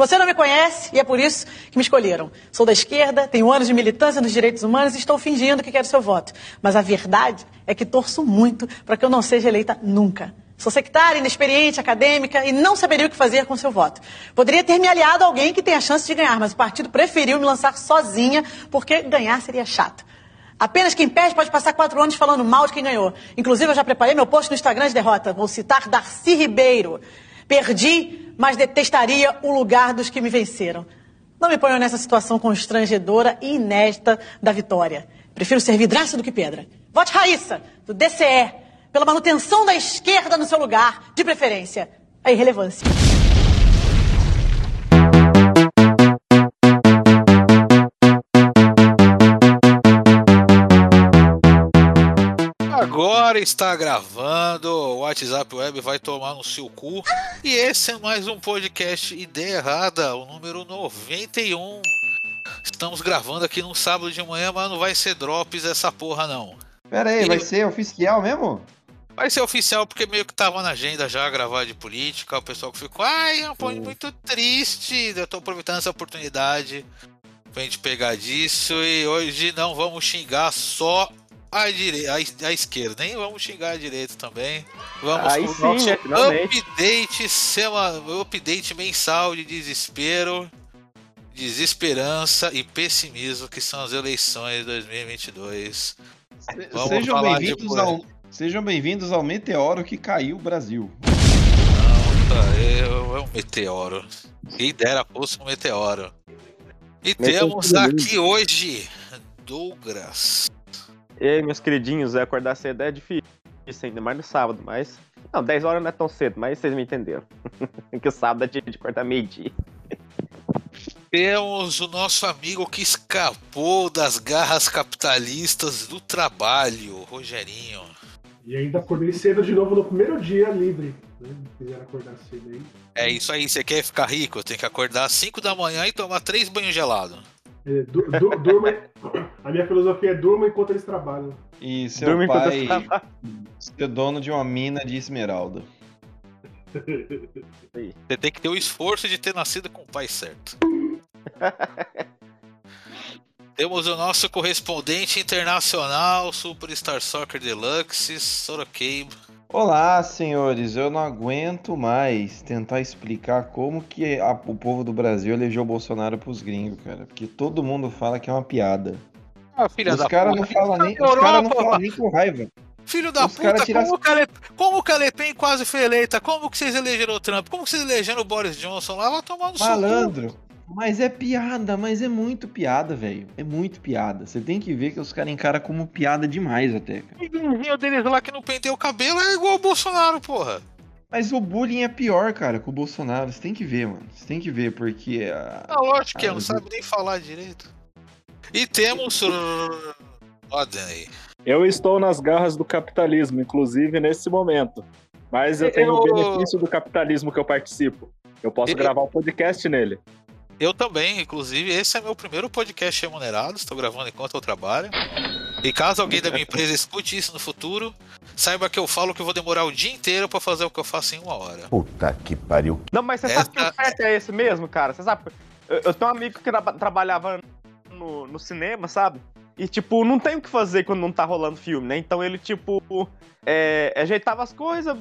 Você não me conhece e é por isso que me escolheram. Sou da esquerda, tenho anos de militância nos direitos humanos e estou fingindo que quero seu voto. Mas a verdade é que torço muito para que eu não seja eleita nunca. Sou sectária, inexperiente, acadêmica e não saberia o que fazer com seu voto. Poderia ter me aliado a alguém que tem a chance de ganhar, mas o partido preferiu me lançar sozinha porque ganhar seria chato. Apenas quem perde pode passar quatro anos falando mal de quem ganhou. Inclusive, eu já preparei meu post no Instagram de derrota. Vou citar Darcy Ribeiro. Perdi, mas detestaria o lugar dos que me venceram. Não me ponham nessa situação constrangedora e inédita da vitória. Prefiro ser vidraça do que pedra. Vote Raíssa, do DCE, pela manutenção da esquerda no seu lugar, de preferência. A irrelevância. Agora está gravando, o WhatsApp Web vai tomar no seu cu. E esse é mais um podcast Ideia Errada, o número 91. Estamos gravando aqui num sábado de manhã, mas não vai ser drops essa porra não. Pera aí, E- vai ser oficial mesmo? Vai ser oficial porque meio que tava na agenda já gravar de política, o pessoal que ficou, ai, é um ponto muito triste. Eu tô aproveitando essa oportunidade pra gente pegar disso e hoje não vamos xingar só a, dire... a, es- a esquerda, nem vamos xingar a direita também. Vamos Aí com o sim, nosso né, finalmente. update, sema... update mensal de desespero, desesperança e pessimismo que são as eleições de 2022. Vamos Sejam bem-vindos ao, sejam bem-vindos ao meteoro que caiu o Brasil. Não, é um meteoro. Quem dera fosse um meteoro. E temos tudo aqui hoje Douglas. E aí, meus queridinhos, é acordar cedo é difícil, ainda mais no sábado, mas. Não, 10 horas não é tão cedo, mas vocês me entenderam. que o sábado é dia de acordar meio-dia. Temos o nosso amigo que escapou das garras capitalistas do trabalho, Rogerinho. E ainda acordei cedo de novo no primeiro dia livre. Né? Se quiser acordar cedo aí. É isso aí, você quer ficar rico? Tem que acordar às 5 da manhã e tomar três banhos gelados. É, du- du- durma, a minha filosofia é durma enquanto eles trabalham. E seu enquanto pai ser dono de uma mina de esmeralda. Você tem que ter o esforço de ter nascido com o pai certo. Temos o nosso correspondente internacional, Superstar Soccer Deluxe, Sorocaba. Olá, senhores. Eu não aguento mais tentar explicar como que a- o povo do Brasil elegeu o Bolsonaro pros gringos, cara. Porque todo mundo fala que é uma piada. Ah, filha Os da caras puta. não falam nem, cara não falam mano. nem com raiva. Filho da Os puta, tiram- como, que a Le... como Pen quase foi eleita? Como que vocês elegeram o Trump? Como que vocês elegeram o Boris Johnson lá? Vai tomar no. Malandro. Mas é piada, mas é muito piada, velho. É muito piada. Você tem que ver que os caras encaram como piada demais até, cara. O vizinho deles lá que não penteia o cabelo é igual o Bolsonaro, porra. Mas o bullying é pior, cara, com o Bolsonaro. Você tem que ver, mano. Você tem que ver, porque. ah, Ah, lógico que é, não sabe nem falar direito. E temos. Rodem aí. Eu estou nas garras do capitalismo, inclusive nesse momento. Mas eu tenho Eu- o benefício do capitalismo que eu participo. Eu posso Eu- gravar um podcast nele. Eu também, inclusive, esse é meu primeiro podcast remunerado, estou gravando enquanto eu trabalho. E caso alguém da minha empresa escute isso no futuro, saiba que eu falo que eu vou demorar o dia inteiro pra fazer o que eu faço em uma hora. Puta que pariu. Não, mas você sabe que Essa- o certo é esse mesmo, cara? Você sabe? Eu, eu tenho um amigo que tra- trabalhava no, no cinema, sabe? E, tipo, não tem o que fazer quando não tá rolando filme, né? Então ele, tipo, é, ajeitava as coisas,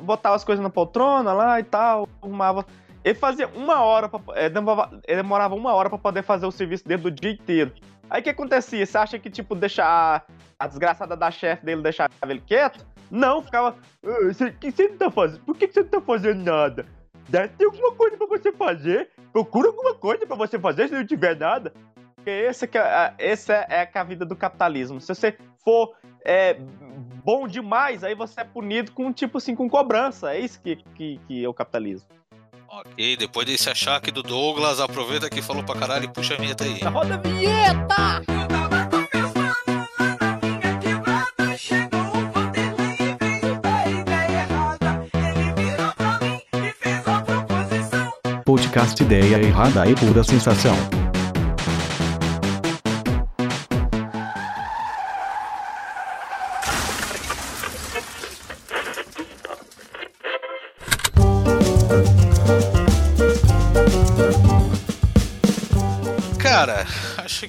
botava as coisas na poltrona lá e tal, arrumava. Ele fazia uma hora, pra, é, demorava, uma hora pra poder fazer o serviço dele do dia inteiro. Aí o que acontecia? Você acha que, tipo, deixar a, desgraçada da chefe dele deixava ele quieto? Não, ficava. "Ah, O que você não tá fazendo? Por que você não tá fazendo nada? Deve ter alguma coisa pra você fazer. Procura alguma coisa pra você fazer se não tiver nada. Porque esse que é, a- essa é a vida do capitalismo. Se você for é, bom demais, aí você é punido com, tipo assim, com cobrança. É isso que, que, que é o capitalismo. Ok, depois desse achaque do Douglas, aproveita que falou pra caralho e puxa a vinheta aí. Roda a vinheta! Podcast Ideia Errada e Pura Sensação.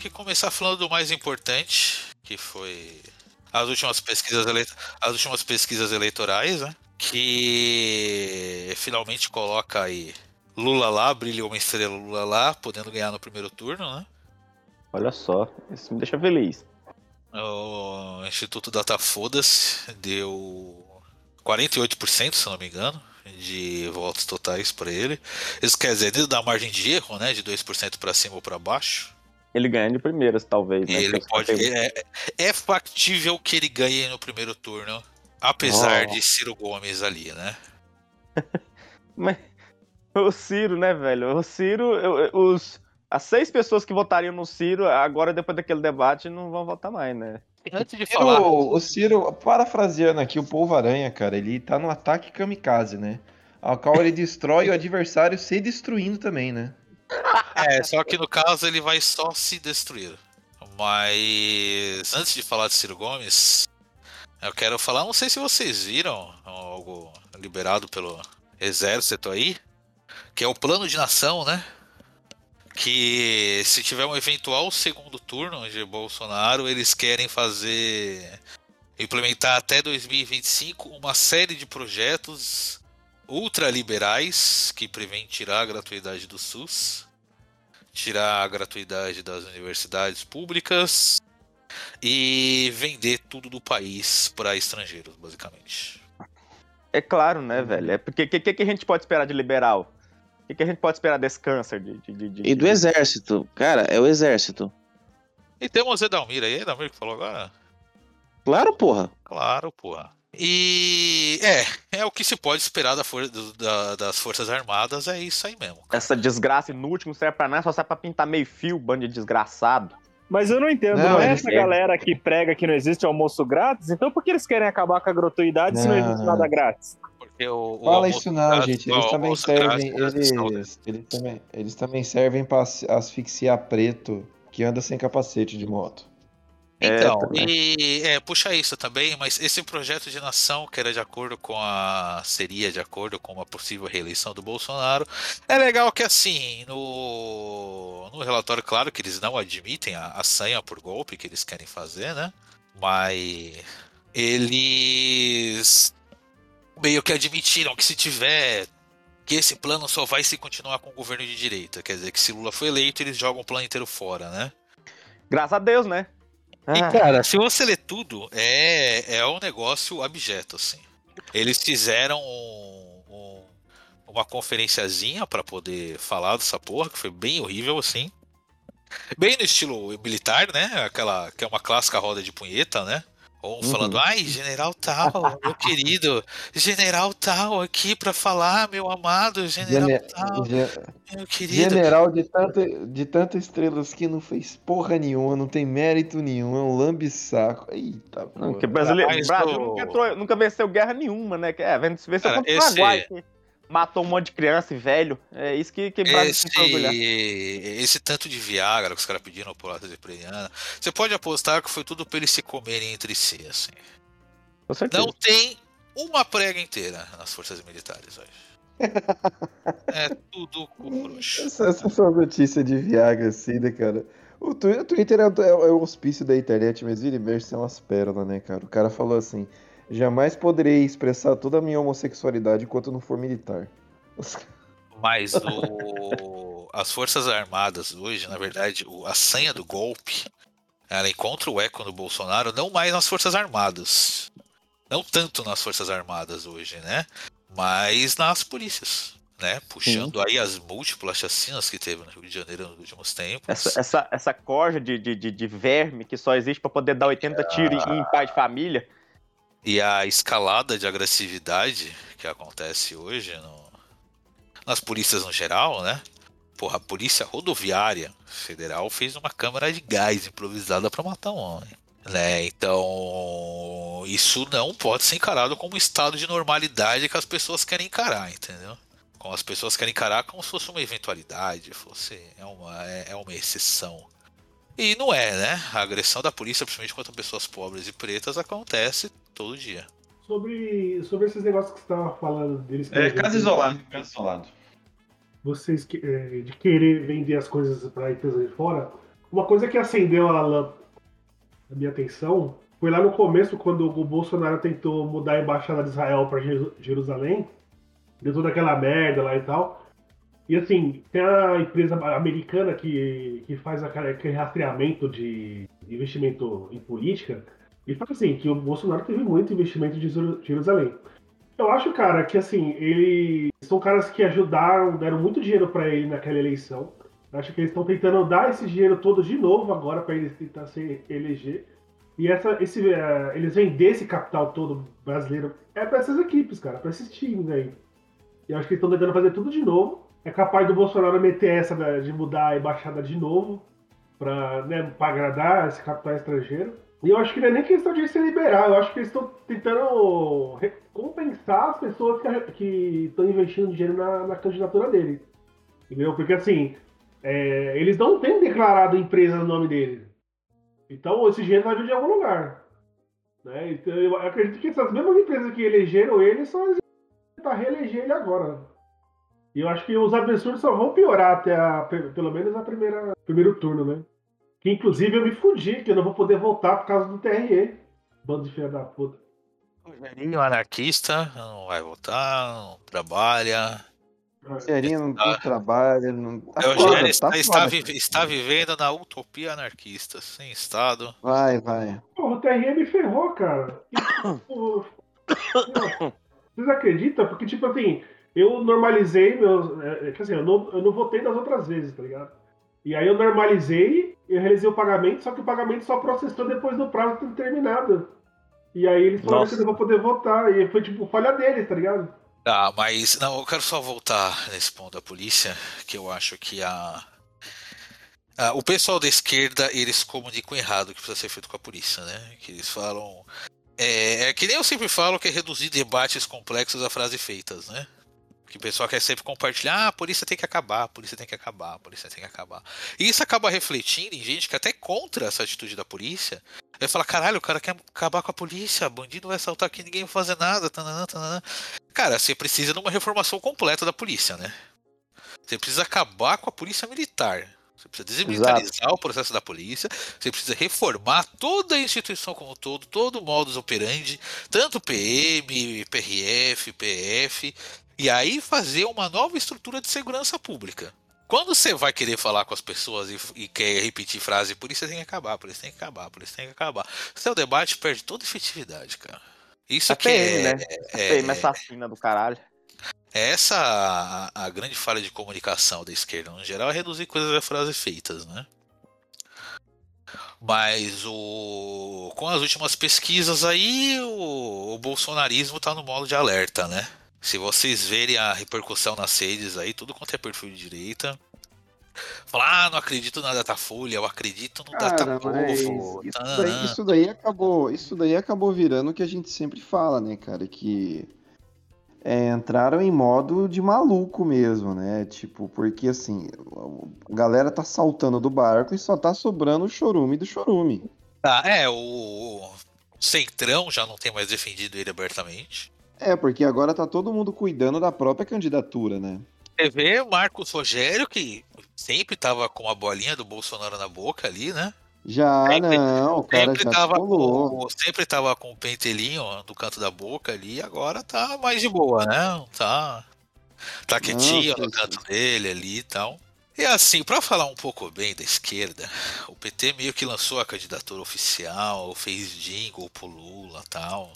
Que começar falando do mais importante, que foi as últimas pesquisas, ele... as últimas pesquisas eleitorais, né? Que finalmente coloca aí Lula lá, brilha uma estrela Lula lá, podendo ganhar no primeiro turno, né? Olha só, isso me deixa feliz. O Instituto Datafoda-se deu 48%, se não me engano, de votos totais para ele. Isso quer dizer, dentro da margem de erro, né, de 2% para cima ou para baixo. Ele ganha de primeiras, talvez. Né? Ele pode, é, é factível que ele ganhe no primeiro turno, apesar Oh. de Ciro Gomes ali, né? Mas o Ciro, né, velho? O Ciro, eu- eu- os, as seis pessoas que votariam no Ciro, agora depois daquele debate, não vão votar mais, né? Antes de falar, o Ciro, parafraseando aqui, o Povo Aranha, cara, ele tá no ataque kamikaze, né? Ao qual ele destrói o adversário se destruindo também, né? é, só que no caso ele vai só se destruir. Mas antes de falar de Ciro Gomes, eu quero falar, não sei se vocês viram algo liberado pelo exército aí, que é o plano de nação, né? Que se tiver um eventual segundo turno de Bolsonaro, eles querem fazer implementar até 2025 uma série de projetos ultraliberais que prevêem tirar a gratuidade do SUS, tirar a gratuidade das universidades públicas e vender tudo do país para estrangeiros, basicamente. É claro, né, velho? É porque o que, que, que a gente pode esperar de liberal? O que, que a gente pode esperar desse câncer de. de, de- de- E do exército. Cara, é o exército. E temos Edalmir aí, Edalmir que falou agora? Claro, porra. Claro, porra. E é, é o que se pode esperar da for- da- das Forças Armadas, é isso aí mesmo. cara. Essa desgraça inútil não serve pra nada, só serve pra pintar meio fio, bando de desgraçado. Mas eu não entendo, Não, não, é eles essa galera que prega que não existe almoço grátis? Então por que eles querem acabar com a gratuidade se não Não. existe nada grátis? Porque o, o Fala isso não, grátis- gente. Eles também servem. grátis é Eles, eles, também, eles também servem pra as- asfixiar preto que anda sem capacete de moto. Então, É, e é, puxa isso também, mas esse projeto de nação, que era de acordo com a. seria de acordo com uma possível reeleição do Bolsonaro, é legal que assim, no, no relatório, claro que eles não admitem a, a sanha por golpe que eles querem fazer, né? Mas eles meio que admitiram que se tiver. que esse plano só vai se continuar com o governo de direita. Quer dizer, que se Lula foi eleito, eles jogam o plano inteiro fora, né? Graças a Deus, né? E, Ah, cara, se você ler tudo, é, é um negócio abjeto, assim. Eles fizeram um- um- uma conferenciazinha pra poder falar dessa porra, que foi bem horrível, assim. Bem no estilo militar, né? Aquela que é uma clássica roda de punheta, né? Ou um Uhum. falando, ai, general tal, meu querido, general tal aqui pra falar, meu amado, general Gene- tal, ge- meu querido. general de tanta, de tanta estrelas que não fez porra nenhuma, não tem mérito nenhum, é um lambisaco. Eita, não, porra. que brasileiro, Brasil o- nunca, entrou- nunca venceu guerra nenhuma, né? É, venceu Cara, contra o esse- Paraguai, que matou um monte de criança e velho. É isso que, que Brasil tem que orgulhar. Esse, esse tanto de Viagra que os caras pediram por lata ucraniana, você pode apostar que foi tudo pra eles se comerem entre si, assim. Com certeza. Não tem uma prega inteira nas forças militares hoje. É tudo com frouxo. Essa, essa foi uma notícia de Viagra, assim, né, cara? O, Twi- o Twitter é, o- é é o hospício da internet, mas vira e mexe são umas pérolas, né, cara? O cara falou assim: jamais poderei expressar toda a minha homossexualidade enquanto não for militar. Mas o- as Forças Armadas hoje, na verdade, a senha do golpe, ela encontra o eco no Bolsonaro não mais nas Forças Armadas. Não tanto nas Forças Armadas hoje, né? Mas nas polícias. Né? Puxando aí as múltiplas chacinas que teve no Rio de Janeiro nos últimos tempos. Essa, essa, essa corja de, de, de, de verme que só existe pra poder dar 80 tiros em, em pai de família. E a escalada de agressividade que acontece hoje no- nas polícias no geral, né? Porra, a polícia rodoviária federal fez uma câmara de gás improvisada para matar um homem. Né? Então, isso não pode ser encarado como um estado de normalidade que as pessoas querem encarar, entendeu? Como as pessoas querem encarar como se fosse uma eventualidade, fosse é uma, é, é uma exceção. E não é, né? A agressão da polícia, principalmente contra pessoas pobres e pretas, acontece todo dia. Sobre, sobre esses negócios que você tava falando deles. É, caso isolado, caso isolado. vocês que- é, de querer vender as coisas para empresa de fora, uma coisa que acendeu a, lã- a minha atenção foi lá no começo, quando o Bolsonaro tentou mudar a embaixada de Israel para Jerusalém, deu toda aquela merda lá e tal. E assim, tem a empresa americana que, que faz aquele rastreamento de investimento em política, e fala assim, que o Bolsonaro teve muito investimento de Jeru- Jerusalém. Eu acho, cara, que assim, eles são caras que ajudaram, deram muito dinheiro pra ele naquela eleição. Acho que eles estão tentando dar esse dinheiro todo de novo agora pra eles tentar se eleger. E essa, esse, eh, eles vender esse capital todo brasileiro é pra essas equipes, cara, pra esses times aí. E acho que eles estão tentando fazer tudo de novo. É capaz do Bolsonaro meter essa de mudar a embaixada de novo pra, né, agradar esse capital estrangeiro. E eu acho que não é nem questão de se liberar, eu acho que eles estão tentando recompensar as pessoas que- estão investindo dinheiro na, na candidatura dele. Entendeu? Porque assim, é, eles não têm declarado empresa no nome dele. Então esse dinheiro vai vir de algum lugar. Né? Então, eu acredito que essas mesmas empresas que elegeram ele só tentar reeleger ele agora. E eu acho que os absurdos só vão piorar até a, pelo menos a primeira primeiro turno, né? Que inclusive eu me fudi, que eu não vou poder voltar por causa do TRE. Bando de filha da puta. Rogerinho anarquista, não vai votar, não trabalha. Rogerinho não, não trabalha, não. Tá É, o foda, Rogério tá está, está, vive- está vivendo na utopia anarquista, sem Estado. Vai, vai. Porra, o TRE me ferrou, cara. Vocês acreditam? Porque, tipo assim, eu normalizei meus. É, é, quer dizer, eu não, eu não votei das outras vezes, tá ligado? E aí eu normalizei, eu realizei o pagamento, só que o pagamento só processou depois do prazo ter terminado. E aí eles falaram Nossa. que eu não vou poder votar. E foi tipo falha deles, tá ligado? Ah, mas não, eu quero só voltar nesse ponto da polícia, que eu acho que a, a- o pessoal da esquerda eles comunicam errado o que precisa ser feito com a polícia, né? Que eles falam é, é que nem eu sempre falo que é reduzir debates complexos a frases feitas, né? Que o pessoal quer sempre compartilhar, ah, a polícia tem que acabar, a polícia tem que acabar, a polícia tem que acabar. E isso acaba refletindo em gente que é até contra essa atitude da polícia. Vai falar, caralho, o cara quer acabar com a polícia, bandido vai assaltar aqui, ninguém vai fazer nada. Tananã, tananã. Cara, você precisa de uma reformação completa da polícia, né? Você precisa acabar com a polícia militar. Você precisa desmilitarizar o processo da polícia. Você precisa reformar toda a instituição como um todo, todo o modus operandi, tanto PM, PRF, PF, e aí fazer uma nova estrutura de segurança pública. Quando você vai querer falar com as pessoas e, e quer repetir frase, polícia tem que acabar, polícia tem que acabar, polícia tem que acabar. Seu debate perde toda efetividade, cara. Isso A aqui PM, é, né? é- PM assassina do caralho. é essa a, a grande falha de comunicação da esquerda no geral, é reduzir coisas a frases feitas, né? Mas o com as últimas pesquisas aí, o, o bolsonarismo tá no modo de alerta, né? Se vocês verem a repercussão nas redes aí, tudo quanto é perfil de direita, falar, ah, não acredito na Datafolha, eu acredito no Cara, Datapovo. isso tananã." daí, isso daí acabou, isso daí acabou virando o que a gente sempre fala, né, cara, que é, entraram em modo de maluco mesmo, né? Tipo, porque assim, a galera tá saltando do barco e só tá sobrando o chorume do chorume. Ah, é, o, o Centrão já não tem mais defendido ele abertamente. É, porque agora tá todo mundo cuidando da própria candidatura, né? Você vê o Marcos Rogério, que sempre tava com a bolinha do Bolsonaro na boca ali, né? Já Sempre- não, o cara Sempre já tava, com, sempre tava com o pentelinho do canto da boca ali, agora tá mais de boa, né? Tá, tá quietinho Não, no sim, canto dele ali e tal. E assim, pra falar um pouco bem da esquerda, o PT meio que lançou a candidatura oficial, fez jingle pro Lula e tal.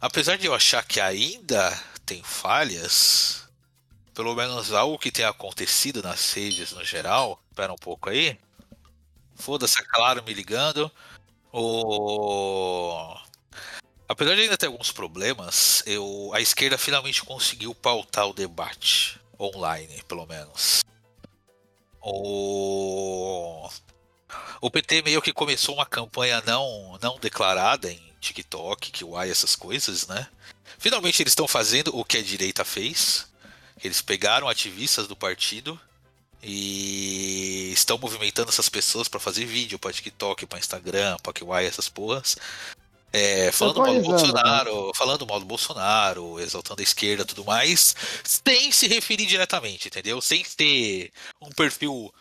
Apesar de eu achar que ainda tem falhas, pelo menos algo que tem acontecido nas redes no geral, espera um pouco aí. Foda-se, é claro, me ligando. O... Apesar de ainda ter alguns problemas, eu... a esquerda finalmente conseguiu pautar o debate online, pelo menos. O... o PT meio que começou uma campanha não, não declarada em TikTok, que uai, essas coisas, né? Finalmente eles estão fazendo o que a direita fez. Eles pegaram ativistas do partido e estão movimentando essas pessoas para fazer vídeo para TikTok, para Instagram, para QI, essas porras. É, falando mal do né? Bolsonaro, falando mal do Bolsonaro, exaltando a esquerda e tudo mais, sem se referir diretamente, entendeu? Sem ter um perfil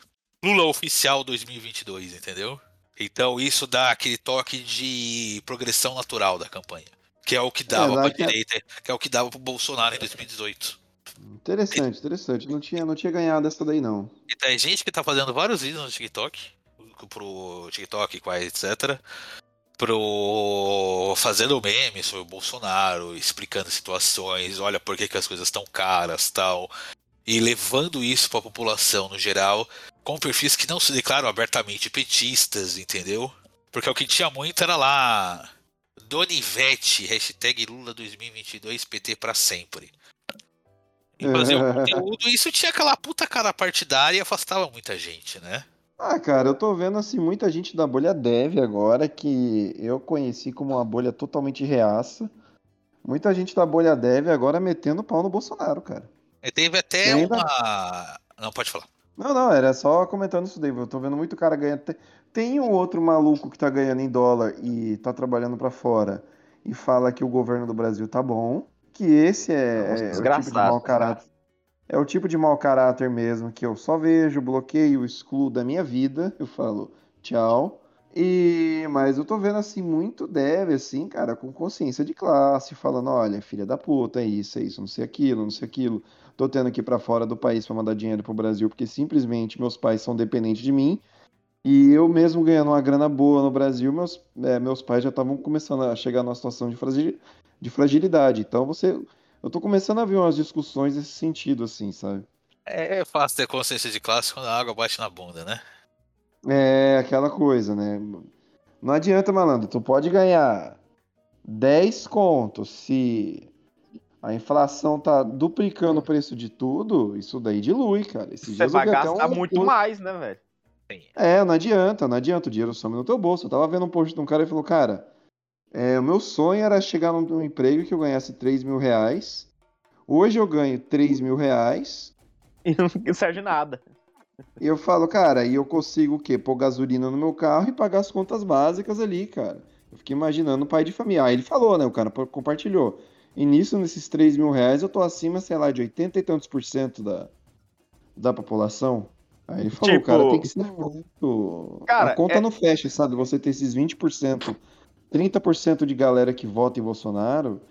Lula oficial 2022, entendeu? Então isso dá aquele toque de progressão natural da campanha, que é o que dava dá pra aquela- direita, que é o que dava pro Bolsonaro em 2018. Interessante, interessante. Não tinha, não tinha ganhado essa daí, não. E tem gente que tá fazendo vários vídeos no TikTok, pro TikTok, etc. Pro fazendo memes sobre o Bolsonaro, explicando situações, olha por que, que as coisas estão caras tal. E levando isso pra população no geral, com perfis que não se declaram abertamente petistas, entendeu? Porque o que tinha muito era lá. Donivete, hashtag Lula 2022, PT pra sempre. E fazer o conteúdo, isso tinha aquela puta cara partidária e afastava muita gente, né? Ah, cara, eu tô vendo assim muita gente da bolha dev agora que eu conheci como uma bolha totalmente reaça. Muita gente da bolha dev agora metendo pau no Bolsonaro, cara. E teve até ainda- uma. Não, pode falar. Não, não, era só comentando isso daí. Eu tô vendo muito cara ganhando. Tem- um outro maluco que tá ganhando em dólar e tá trabalhando pra fora e fala que o governo do Brasil tá bom. Que esse é, Nossa, é o tipo de mau caráter. É o tipo de mau caráter mesmo que eu só vejo, bloqueio, excluo da minha vida. Eu falo tchau. E mas eu tô vendo assim muito deve assim, cara, com consciência de classe, falando, olha, filha da puta, é isso, é isso, não sei aquilo, não sei aquilo. Tô tendo que ir pra fora do país pra mandar dinheiro pro Brasil porque simplesmente meus pais são dependentes de mim. E eu mesmo ganhando uma grana boa no Brasil, meus, é, meus pais já estavam começando a chegar numa situação de, fragil- de fragilidade. Então você, eu tô começando a ver umas discussões nesse sentido, assim, sabe? É fácil ter consciência de classe quando a água bate na bunda, né? É aquela coisa, né? Não adianta, malandro. Tu pode ganhar 10 contos se a inflação tá duplicando o preço de tudo. Isso daí dilui, cara. Esses Você vai gastar um muito mais, né, velho? É, não adianta, não adianta. O dinheiro some no teu bolso. Eu tava vendo um post de um cara e falou, cara, é, o meu sonho era chegar num, num emprego que eu ganhasse 3 mil reais. Hoje eu ganho 3 mil reais. E não serve nada. E eu falo, cara, e eu consigo o quê? Pôr gasolina no meu carro e pagar as contas básicas ali, cara. Eu fiquei imaginando o pai de família. Aí ele falou, né? O cara compartilhou. E nisso, nesses 3 mil reais, eu tô acima, sei lá, de 80 e tantos por cento da, da população. Aí ele falou, Tipo, cara, tem que ser muito. Cara, a conta é- não fecha, sabe? Você ter esses 20%, 30% de galera que vota em Bolsonaro,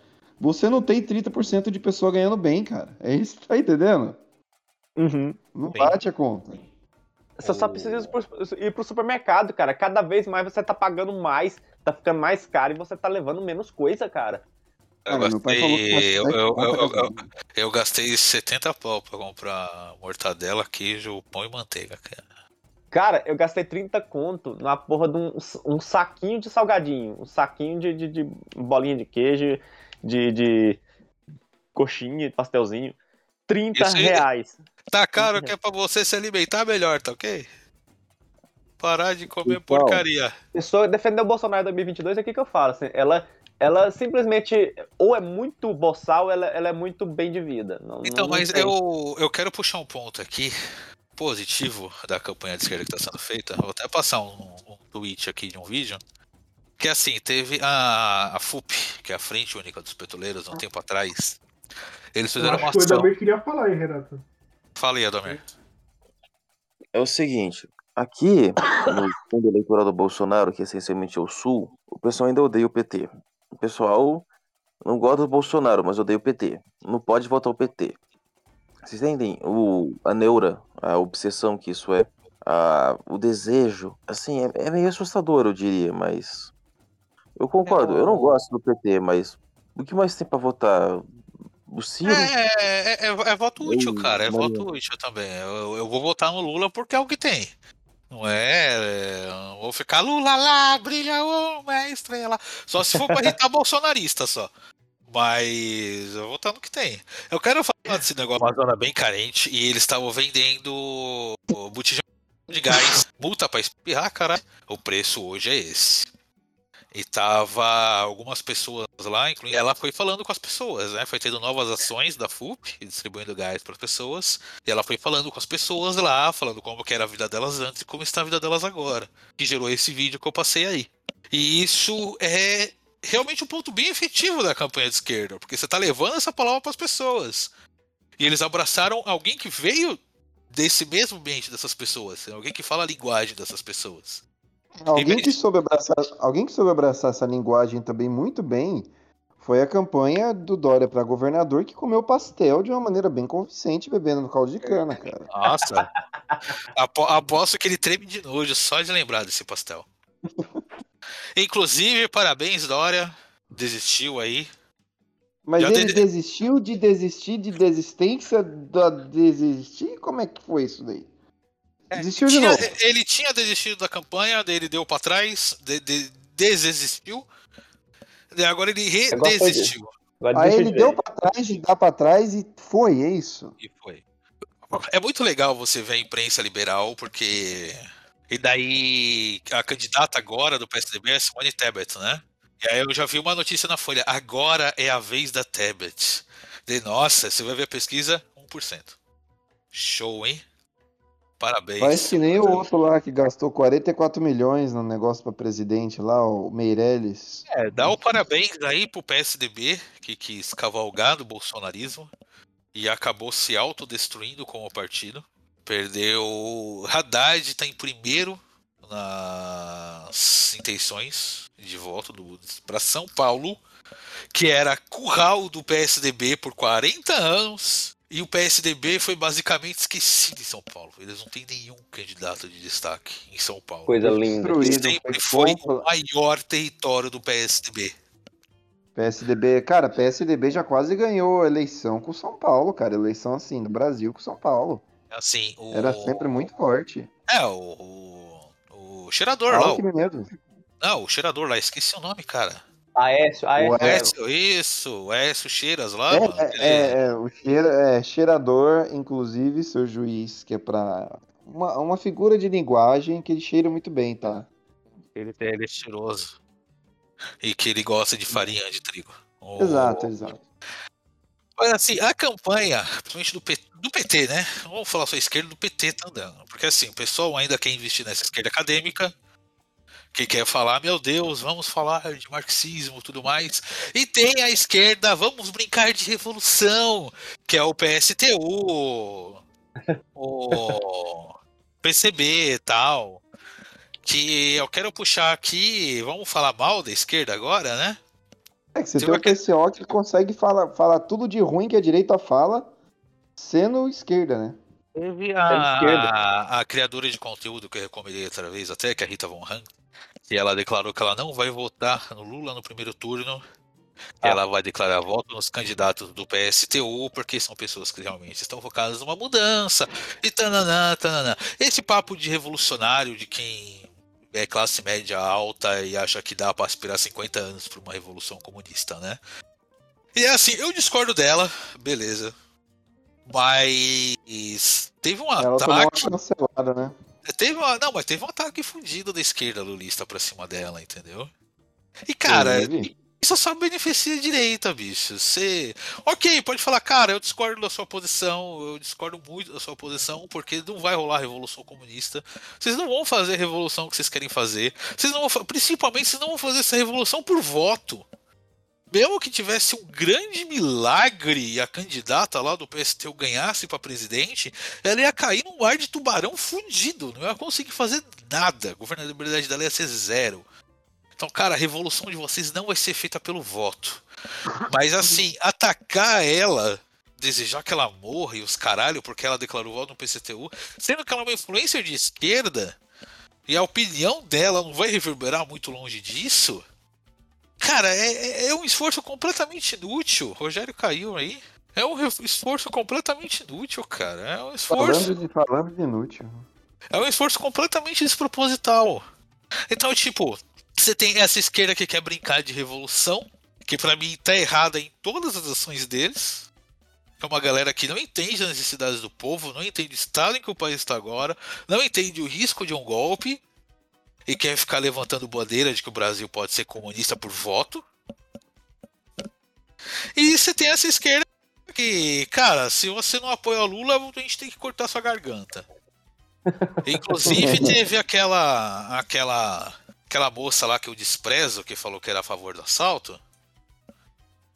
você não tem 30% de pessoa ganhando bem, cara. É isso, tá entendendo? Uhum. Não Sim. bate a conta. Você só precisa ir pro, ir pro supermercado, cara. Cada vez mais você tá pagando mais, tá ficando mais caro e você tá levando menos coisa, cara. Eu gastei. Eu, custa eu, sete eu, conto a eu, gasolina. eu gastei 70 pau pra comprar mortadela, queijo, pão e manteiga, cara. Cara, eu gastei 30 conto na porra de um, um saquinho de salgadinho, um saquinho de, de, de bolinha de queijo, de, de coxinha, pastelzinho. 30 Isso aí- reais. Tá caro que é pra você se alimentar melhor, tá ok? Parar de comer Pessoal, porcaria. Pessoa defender o Bolsonaro em 2022 é o que, que eu falo. assim, ela, ela simplesmente ou é muito boçal, ela, ela é muito bem de vida. Não, Então, não- mas tem. eu, eu quero puxar um ponto aqui positivo da campanha de esquerda que está sendo feita. Vou até passar um, um tweet aqui de um vídeo. Que assim, teve a, a FUP, que é a Frente Única dos Petroleiros, um tempo atrás. Eles fizeram uma acho que o ação. Edamir queria falar, hein, Renato? Fala aí, Adomir. É o seguinte, aqui no fundo eleitoral do Bolsonaro, que essencialmente é o Sul, o pessoal ainda odeia o PT. O pessoal não gosta do Bolsonaro, mas odeia o PT. Não pode votar o PT. Vocês entendem o, a neura, a obsessão que isso é? A, o desejo, assim, é, é meio assustador, eu diria, mas. Eu concordo, eu não gosto do PT, mas o que mais tem pra votar? O Ciro? É, é, é, é voto útil, cara. É voto útil também. Eu, eu vou votar no Lula porque é o que tem. Não é. é, vou ficar Lula lá, brilha uma estrela. Só se for pra irritar bolsonarista só. Mas eu vou no que tem. Eu quero falar desse negócio. Uma zona bem carente e eles estavam vendendo botijão de gás. Multa pra espirrar, caralho. O preço hoje é esse. E tava algumas pessoas lá, incluindo. Ela foi falando com as pessoas, né? Foi tendo novas ações da FUP, distribuindo gás para as pessoas. E ela foi falando com as pessoas lá, falando como era a vida delas antes e como está a vida delas agora. Que gerou esse vídeo que eu passei aí. E isso é realmente um ponto bem efetivo da campanha de esquerda, porque você está levando essa palavra para as pessoas. E eles abraçaram alguém que veio desse mesmo ambiente dessas pessoas, alguém que fala a linguagem dessas pessoas. Alguém que, soube abraçar, alguém que soube abraçar essa linguagem também muito bem foi a campanha do Dória para governador que comeu pastel de uma maneira bem convincente bebendo no caldo de cana, cara. Nossa. Apo- aposto que ele treme de nojo só de lembrar desse pastel. Inclusive, parabéns, Dória. Desistiu aí. Mas Já ele de- desistiu de desistir de desistência da desistir? Como é que foi isso daí? Desistiu de Tinha- novo. ele tinha desistido da campanha, daí ele deu pra trás, de, de- desistiu. E agora ele redesistiu. Aí ele de deu pra trás, de dar pra trás e foi, é isso. E foi. É muito legal você ver a imprensa liberal, porque. E daí a candidata agora do PSDB é Simone Tebet, né? E aí eu já vi uma notícia na Folha. Agora é a vez da Tebet. De nossa, você vai ver a pesquisa, 1%. Show, hein? Parabéns. Faz que nem o outro lá que gastou 44 milhões no negócio pra presidente lá, o Meirelles. É, dá o parabéns aí pro PSDB, que quis cavalgar do bolsonarismo e acabou se autodestruindo como partido. Perdeu. Haddad tá em primeiro nas intenções de voto do, para São Paulo, que era curral do PSDB por 40 anos. E o PSDB foi basicamente esquecido em São Paulo. Eles não têm nenhum candidato de destaque em São Paulo. Coisa linda. Destruído, Sempre foi o maior território do PSDB. PSDB, cara, PSDB já quase ganhou eleição com São Paulo, cara. Eleição assim, no Brasil com São Paulo. Assim, o... Era sempre muito forte. É, o, o, o cheirador lá. O, Alckmin mesmo. não, o cheirador lá, esqueci o nome, cara. Aécio, Aécio. O É. Écio, isso, o Écio Cheiras lá, É, mano. é, é, é, o cheira, é, cheirador, inclusive, seu juiz, que é pra. Uma, uma figura de linguagem que ele cheira muito bem, tá? Ele, ele é cheiroso. E que ele gosta de farinha de trigo. O- Exato, exato. Olha, assim, a campanha, principalmente do, P- do PT, né? Vamos falar só esquerda do PT tá andando. Porque assim, o pessoal ainda quer investir nessa esquerda acadêmica, que quer falar, meu Deus, vamos falar de marxismo e tudo mais. E tem a esquerda, vamos brincar de revolução, que é o PSTU, o PCB e tal. Que eu quero puxar aqui, vamos falar mal da esquerda agora, né? É que você Tem tem o PCO que consegue falar, falar tudo de ruim que a direita fala, sendo esquerda, né? Teve Da esquerda. a, a criadora de conteúdo que eu recomendei outra vez, até que é a Rita Von Hunt, que ela declarou que ela não vai votar no Lula no primeiro turno, Ah. ela vai declarar voto nos candidatos do PSTU, porque são pessoas que realmente estão focadas numa mudança, e tananã, tananã. Esse papo de revolucionário de quem é classe média alta e acha que dá para aspirar 50 anos para uma revolução comunista, né? E é assim, eu discordo dela, beleza. Mas teve um Ela tomou uma ataque. cancelada, né? Teve uma, não, mas teve um ataque fundido da esquerda lulista pra cima dela, entendeu? E cara, Teve. isso só beneficia a direita, bicho. Você. Ok, pode falar, cara, eu discordo da sua posição, eu discordo muito da sua posição, porque não vai rolar revolução comunista. Vocês não vão fazer a revolução que vocês querem fazer. Vocês não vão, principalmente, vocês não vão fazer essa revolução por voto. Mesmo que tivesse um grande milagre e a candidata lá do PSTU ganhasse pra presidente, ela ia cair num ar de tubarão fundido. Não ia conseguir fazer nada. A governabilidade dela ia ser zero. Então, cara, a revolução de vocês não vai ser feita pelo voto. Mas assim, atacar ela, desejar que ela morra e os caralho, porque ela declarou voto no PCTU, sendo que ela é uma influência de esquerda, e a opinião dela não vai reverberar muito longe disso. Cara, é, é- é um esforço completamente inútil. Rogério caiu aí. É um esforço completamente inútil, cara. É um esforço. Falando de, falando de inútil. É um esforço completamente desproposital. Então, tipo, você tem essa esquerda que quer brincar de revolução, que pra mim tá errada em todas as ações deles. É uma galera que não entende as necessidades do povo, não entende o estado em que o país está agora, não entende o risco de um golpe e quer ficar levantando bandeira de que o Brasil pode ser comunista por voto. E você tem essa esquerda que, cara, se você não apoia o Lula, a gente tem que cortar sua garganta. Inclusive teve aquela aquela aquela moça lá que eu desprezo, que falou que era a favor do assalto.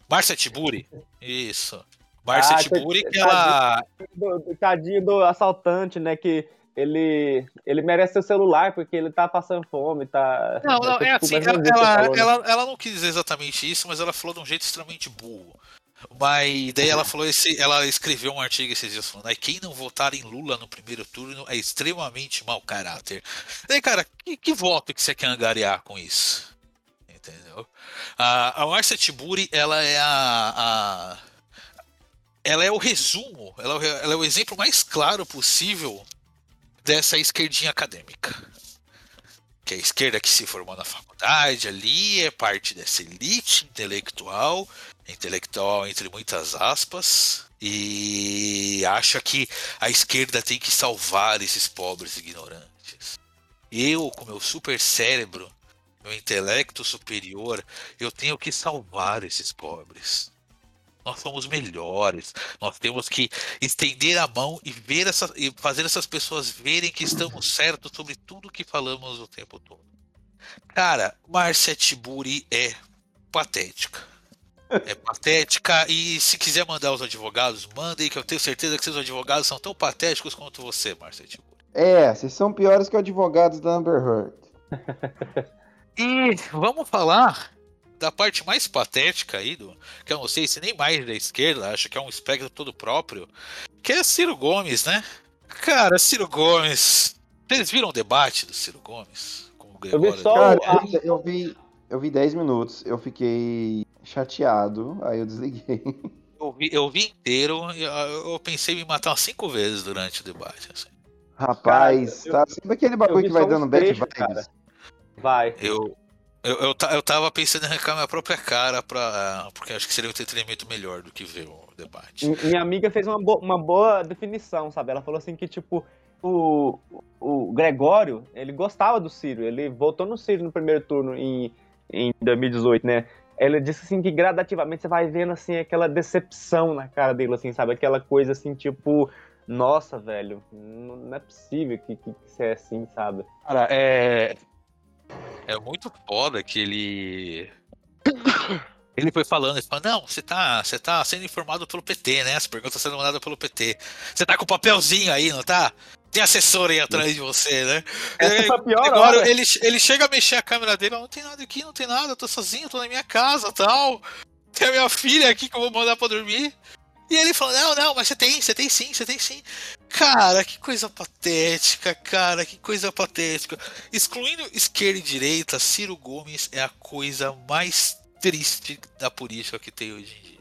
Márcia Tiburi. Isso. Márcia Ah, Tiburi, que ela. tadinho do assaltante, né? Que ele, ele merece seu celular porque ele tá passando fome, tá. Não, não, tipo, é assim, mais ela, ela, ela, ela não quis dizer exatamente isso, mas ela falou de um jeito extremamente burro. Mas daí ela falou esse, ela escreveu um artigo esses dias falando, "Ai, quem não votar em Lula no primeiro turno é extremamente mau caráter. Daí, cara, que, que voto que você quer angariar com isso? Entendeu? A, a Márcia Tiburi, ela é a, a- ela é o resumo, ela é o, ela é o exemplo mais claro possível dessa esquerdinha acadêmica que é a esquerda que se formou na faculdade ali é parte dessa elite intelectual, intelectual entre muitas aspas, e acha que a esquerda tem que salvar esses pobres ignorantes. Eu, com meu super cérebro, meu intelecto superior, eu tenho que salvar esses pobres. Nós somos melhores. Nós temos que estender a mão e ver essa, e fazer essas pessoas verem que estamos certos sobre tudo que falamos o tempo todo. Cara, Márcia Tiburi é patética. É patética e se quiser mandar os advogados, mandem que eu tenho certeza que seus advogados são tão patéticos quanto você, Márcia Tiburi. É, vocês são piores que advogados da Amber Heard. E vamos falar da parte mais patética aí, do, que eu não sei se nem mais da esquerda, acho que é um espectro todo próprio, que é Ciro Gomes, né? Cara, Ciro Gomes. Vocês viram o debate do Ciro Gomes? Com o Eu vi só Cara, eu, eu vi, eu vi 10 minutos, eu fiquei chateado, aí eu desliguei. Eu vi, eu vi inteiro e eu, eu pensei em me matar umas cinco vezes durante o debate. assim. Rapaz, Cara, tá sempre aquele bagulho que vai dando bad trechos, vibes. cara. Vai. Eu, eu, eu, eu tava pensando em arrancar minha própria cara pra. Porque acho que seria um entretenimento melhor do que ver o debate. Mi- Minha amiga fez uma, bo- uma boa definição, sabe? Ela falou assim que, tipo, o, o Gregório, ele gostava do Ciro, ele votou no Ciro no primeiro turno em, em 2018, né? Ele disse assim que gradativamente você vai vendo assim aquela decepção na cara dele, assim, sabe? Aquela coisa assim, tipo, nossa, velho, não não é possível que, que, que você é assim, sabe? Cara, é. É muito foda que ele. Ele foi falando, ele falou, não, você tá, você tá sendo informado pelo PT, né? As perguntas sendo mandadas pelo PT. Você tá com o papelzinho aí, não tá? Tem assessor aí atrás de você, né? Essa a pior Agora hora. ele, ele chega a mexer a câmera dele, não tem nada aqui, não tem nada, eu tô sozinho, tô na minha casa tal. Tem a minha filha aqui que eu vou mandar pra dormir. E ele fala, não, não, mas você tem, você tem sim, você tem sim. Cara, que coisa patética, cara, que coisa patética. Excluindo esquerda e direita, Ciro Gomes é a coisa mais triste da política que tem hoje em dia.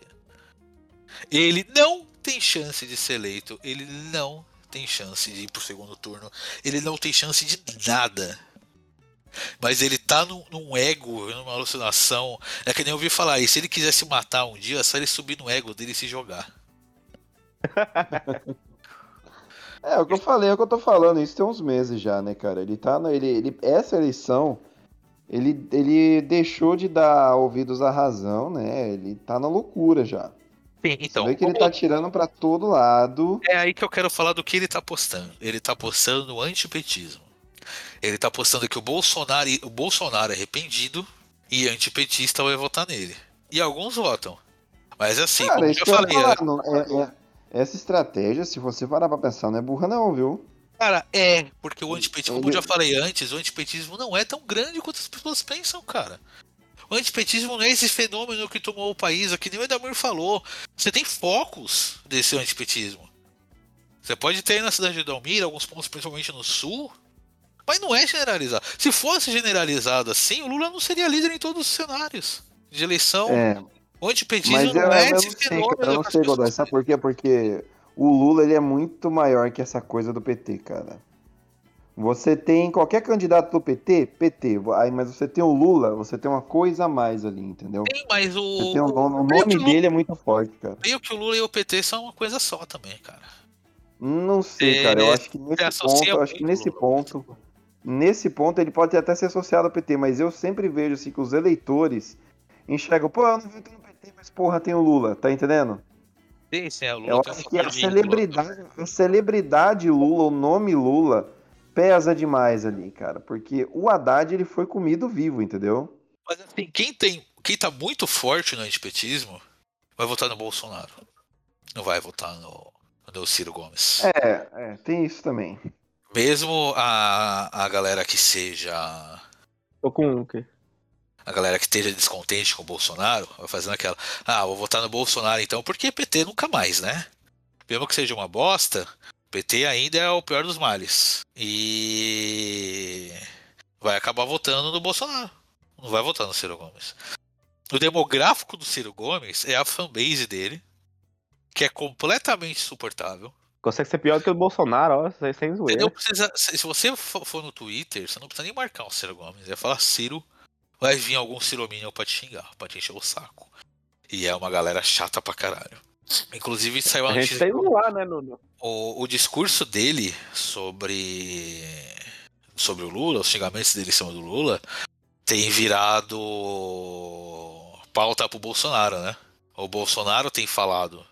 Ele não tem chance de ser eleito, ele não tem chance de ir pro segundo turno, ele não tem chance de nada. Mas ele tá num, num ego, numa alucinação. É que nem eu ouvi falar isso. Se ele quiser se matar um dia, é só ele subir no ego dele e se jogar. É, o que eu falei, é o que eu tô falando, isso tem uns meses já, né, cara? Ele tá na. Ele, ele, essa eleição, ele, ele deixou de dar ouvidos à razão, né? Ele tá na loucura já. Sim, Então. Você vê que ele tá tirando pra todo lado. É aí que eu quero falar do que ele tá postando. Ele tá postando no antipetismo. Ele tá postando que o Bolsonaro, o Bolsonaro é arrependido e antipetista vai votar nele. E alguns votam. Mas assim, Cara, como eu falei, falar, né? não- é- é- essa estratégia, se você parar pra pensar, não é burra não, viu? cara, é, porque o antipetismo, como eu já falei antes, o antipetismo não é tão grande quanto as pessoas pensam, cara. O antipetismo não é esse fenômeno que tomou o país, é que nem o Edamir falou. Você tem focos desse antipetismo. Você pode ter aí na cidade de Dalmir, alguns pontos, principalmente no sul, mas não é generalizado. Se fosse generalizado assim, o Lula não seria líder em todos os cenários de eleição. É, antipetismo não é eu esse sei, fenômeno. eu não sei, Godoy, sabe por quê? Porque o Lula, ele é muito maior que essa coisa do PT, cara. Você tem qualquer candidato do PT, PT, aí, mas você tem o Lula, você tem uma coisa a mais ali, entendeu? Tem, mas o. tem um nome, o nome Lula- dele é muito forte, cara. Meio que o Lula e o PT são uma coisa só também, cara. Não sei, É, cara. Eu né? acho que nesse ponto, eu acho que nesse Lula. ponto, nesse ponto ele pode até ser associado ao PT, mas eu sempre vejo assim que os eleitores enxergam, pô, eu não voto no PT, mas porra, tem o Lula, tá entendendo? Sim, sim, é o Lula Eu tem acho que a celebridade, a celebridade Lula, o nome Lula, pesa demais ali, cara. Porque o Haddad ele foi comido vivo, entendeu? Mas assim, quem tem. Quem tá muito forte no antipetismo vai votar no Bolsonaro. Não vai votar no, no Ciro Gomes. É, é, tem isso também. Mesmo a, a galera que seja. Tô com um aqui. A galera que esteja descontente com o Bolsonaro, vai fazendo aquela. Ah, vou votar no Bolsonaro então, porque PT nunca mais, né? Mesmo que seja uma bosta, PT ainda é o pior dos males. E vai acabar votando no Bolsonaro. Não vai votar no Ciro Gomes. O demográfico do Ciro Gomes é a fanbase dele, que é completamente insuportável. Consegue ser pior do que o Bolsonaro, ó, sem- zoeira. precisa, se você for for no Twitter, você não precisa nem marcar o Ciro Gomes. É falar Ciro, vai vir algum Cirominion pra te xingar, pra te encher o saco. E é uma galera chata pra caralho. Inclusive saiu a A gente notícia um lá, né, Nuno? o, o discurso dele sobre sobre o Lula, os xingamentos dele em cima do Lula, tem virado pauta pro Bolsonaro, né? O Bolsonaro tem falado,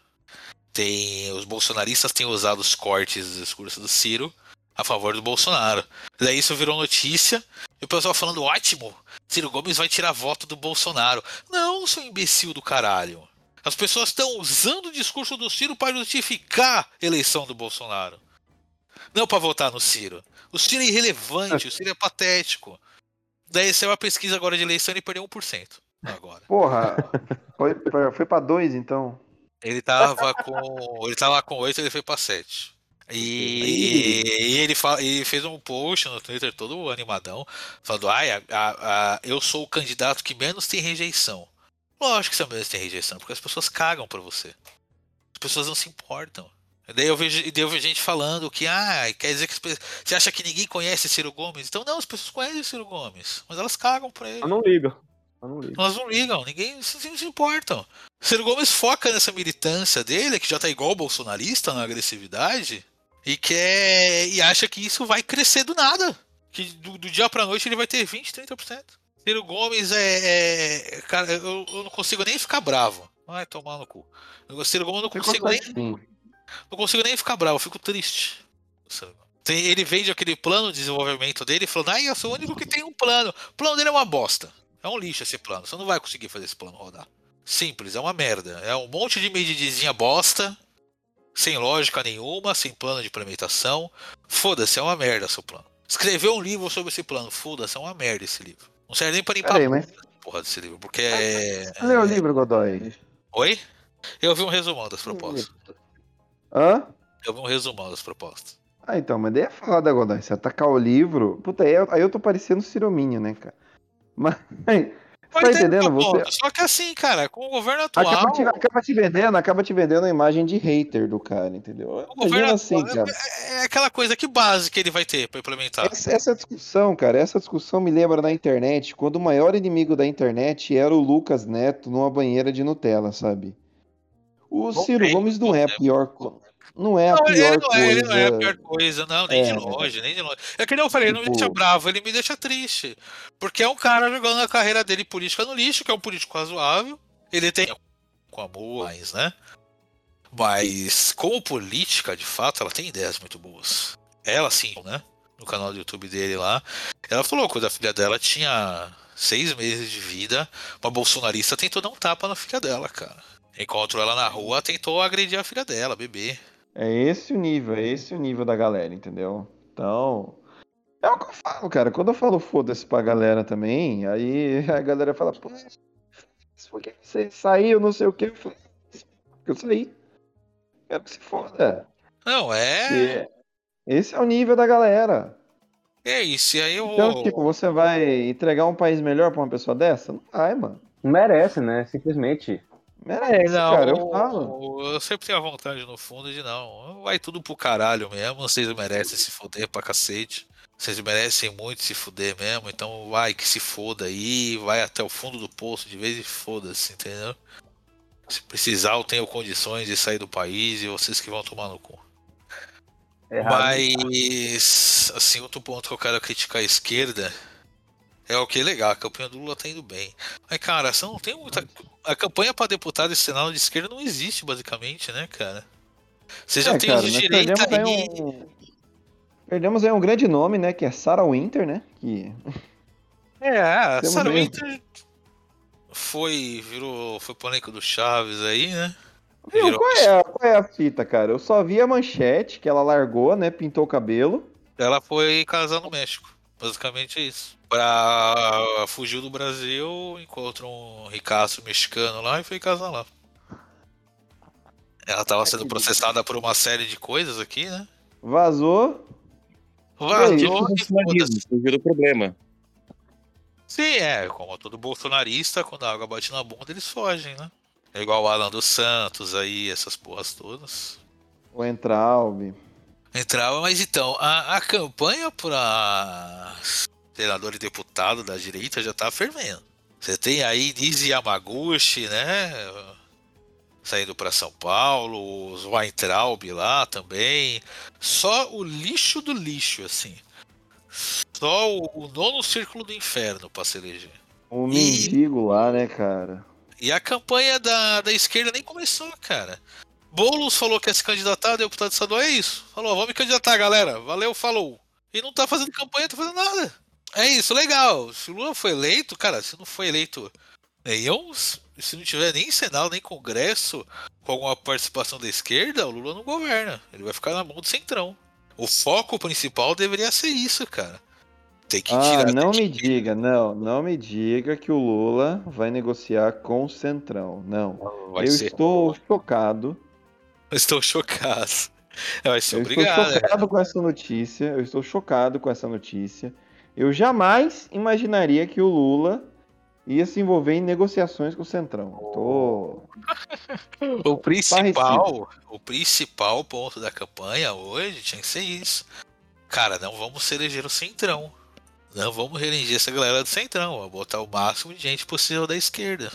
tem os bolsonaristas têm usado os cortes do discurso do Ciro a favor do Bolsonaro. Daí isso virou notícia e o pessoal falando ótimo, Ciro Gomes vai tirar voto do Bolsonaro. Não, seu imbecil do caralho. As pessoas estão usando o discurso do Ciro para justificar a eleição do Bolsonaro. Não para votar no Ciro. O Ciro é irrelevante, o Ciro é patético. Daí saiu uma pesquisa agora de eleição e ele perdeu 1% agora. Porra, foi, foi pra dois, então. Ele tava com. Ele tava com 8, ele foi pra 7. E, e ele, fa- ele fez um post no Twitter todo animadão, falando: Ai, a- a- a- eu sou o candidato que menos tem rejeição. Lógico que você menos tem rejeição, porque as pessoas cagam pra você. As pessoas não se importam. E daí eu vejo, daí eu vejo gente falando que, ah, quer dizer que você acha que ninguém conhece Ciro Gomes? Então não, as pessoas conhecem Ciro Gomes, mas elas cagam pra ele. Eu não não ligo. Elas não ligam, ninguém se, se- se importam. Ciro Gomes foca nessa militância dele, que já tá igual o bolsonarista na agressividade, e quer. e acha que isso vai crescer do nada. Que do, do dia pra noite ele vai ter 20, 30%. Ciro Gomes é. é- cara, eu, eu não consigo nem ficar bravo. Vai tomar no cu. Eu, Ciro Gomes eu não consigo nem, consegue sim. não consigo nem ficar bravo, eu fico triste. Tem- ele vende aquele plano de desenvolvimento dele falando, ai, eu sou o único que tem um plano. O plano dele é uma bosta. É um lixo esse plano. Você não vai conseguir fazer esse plano rodar. Simples, é uma merda. É um monte de medidizinha bosta, sem lógica nenhuma, sem plano de implementação. Foda-se, é uma merda seu plano. Escreveu um livro sobre esse plano. Foda-se, é uma merda esse livro. Não serve nem pra limpar Peraí, mas. porra desse livro, porque é. Lê o livro, Godoy. Oi? Eu vi um resumão das propostas. Hã? Eu vi um resumão das propostas. Ah, então, mas daí é foda, Godoy. Você atacar o livro. Puta, aí eu, aí eu tô parecendo Cirominho, né, cara? Mas. Você tá entendendo? Você. Só que assim, cara, com o governo atual. acaba te, acaba te vendendo, acaba te vendendo a imagem de hater do cara, entendeu? O Imagina governo assim, atual cara. é, é aquela coisa que base que ele vai ter pra implementar. Essa, essa discussão, cara, essa discussão me lembra da internet, quando o maior inimigo da internet era o Lucas Neto numa banheira de Nutella, sabe? O Bom Ciro tempo, Gomes não é a pior, não é a Não, pior ele, não é, ele não é a coisa. pior coisa, não, nem de É. longe, nem de longe. É que nem eu falei, ele não me Tipo- deixa bravo, ele me deixa triste. Porque é um cara jogando a carreira dele política no lixo, que é um político razoável. Ele tem com amor, mas, né? Mas, como política, de fato, ela tem ideias muito boas. Ela sim, né? No canal do YouTube dele lá. Ela falou que quando a filha dela tinha seis meses de vida, uma bolsonarista tentou dar um tapa na filha dela, cara. Encontrou ela na rua, tentou agredir a filha dela, bebê. É esse o nível, é esse o nível da galera, entendeu? Então, é o que eu falo, cara. Quando eu falo foda-se pra galera também, aí a galera fala, pô, por que você saiu, não sei o que. Eu falei, eu saí. Quero que se foda. Não, é. Porque Esse é o nível da galera. É isso, e aí eu Então, vou. tipo, você vai entregar um país melhor pra uma pessoa dessa? Não vai, mano. Merece, né? Simplesmente. Merece, não, cara, eu falo. eu sempre tenho a vontade no fundo de não. Vai tudo pro caralho mesmo. Vocês merecem se fuder pra cacete. Vocês merecem muito se fuder mesmo. Então vai que se foda aí. Vai até o fundo do poço de vez e foda-se, entendeu? Se precisar, eu tenho condições de sair do país e vocês que vão tomar no cu. Errado. Mas, assim, outro ponto que eu quero criticar a esquerda é o que é legal, a campanha do Lula tá indo bem. Mas, cara, você não tem muita. A campanha pra deputado e senado de esquerda não existe, basicamente, né, cara? Você já É, tem cara, os de direita perdemos aí um- Perdemos aí um grande nome, né? Que é Sarah Winter, né? Que É, Temos Sarah mesmo. Winter foi, virou, foi polêmico do Chaves aí, né? Viu, Virou- qual, é a, qual é a fita, cara? Eu só vi a manchete que ela largou, né? Pintou o cabelo. Ela foi casar no México. Basicamente é isso. Pra fugir do Brasil, encontrou um ricaço mexicano lá e foi casar lá. Ela tava sendo processada por uma série de coisas aqui, né? Vazou. Vazou e fugiu do problema. Sim, é, como todo bolsonarista, quando a água bate na bunda, eles fogem, né? É igual o Alan dos Santos aí, essas porras todas. O Entraub. Entrava, mas então, a, a campanha para senador e deputado da direita já tá fervendo. Você tem aí Nisi Yamaguchi, né? Saindo para São Paulo, os Weintraub lá também. Só o lixo do lixo, assim. Só o, o nono círculo do inferno para se eleger. O E- mendigo lá, né, cara? E a campanha da, da esquerda nem começou, cara. Boulos falou que ia se candidatar, deputado estadual, é isso. Falou, vamos me candidatar, galera. Valeu, falou. E não tá fazendo campanha, tá fazendo nada. É isso, legal. Se o Lula foi eleito, cara, se não foi eleito nenhum, se não tiver nem Senado, nem Congresso, com alguma participação da esquerda, o Lula não governa. Ele vai ficar na mão do Centrão. O foco principal deveria ser isso, cara. Tem que Ah, tirar. não tem me que- diga, não, não me diga que o Lula vai negociar com o Centrão. Não. Vai eu ser. estou chocado. Estou chocado. Vai ser Eu obrigado. estou chocado com essa notícia. Eu estou chocado com essa notícia. Eu jamais imaginaria que o Lula ia se envolver em negociações com o Centrão. Tô... O principal, o principal ponto da campanha hoje tinha que ser isso. Cara, não vamos se eleger o Centrão. Não vamos reeleger essa galera do Centrão. Vamos botar o máximo de gente possível da esquerda.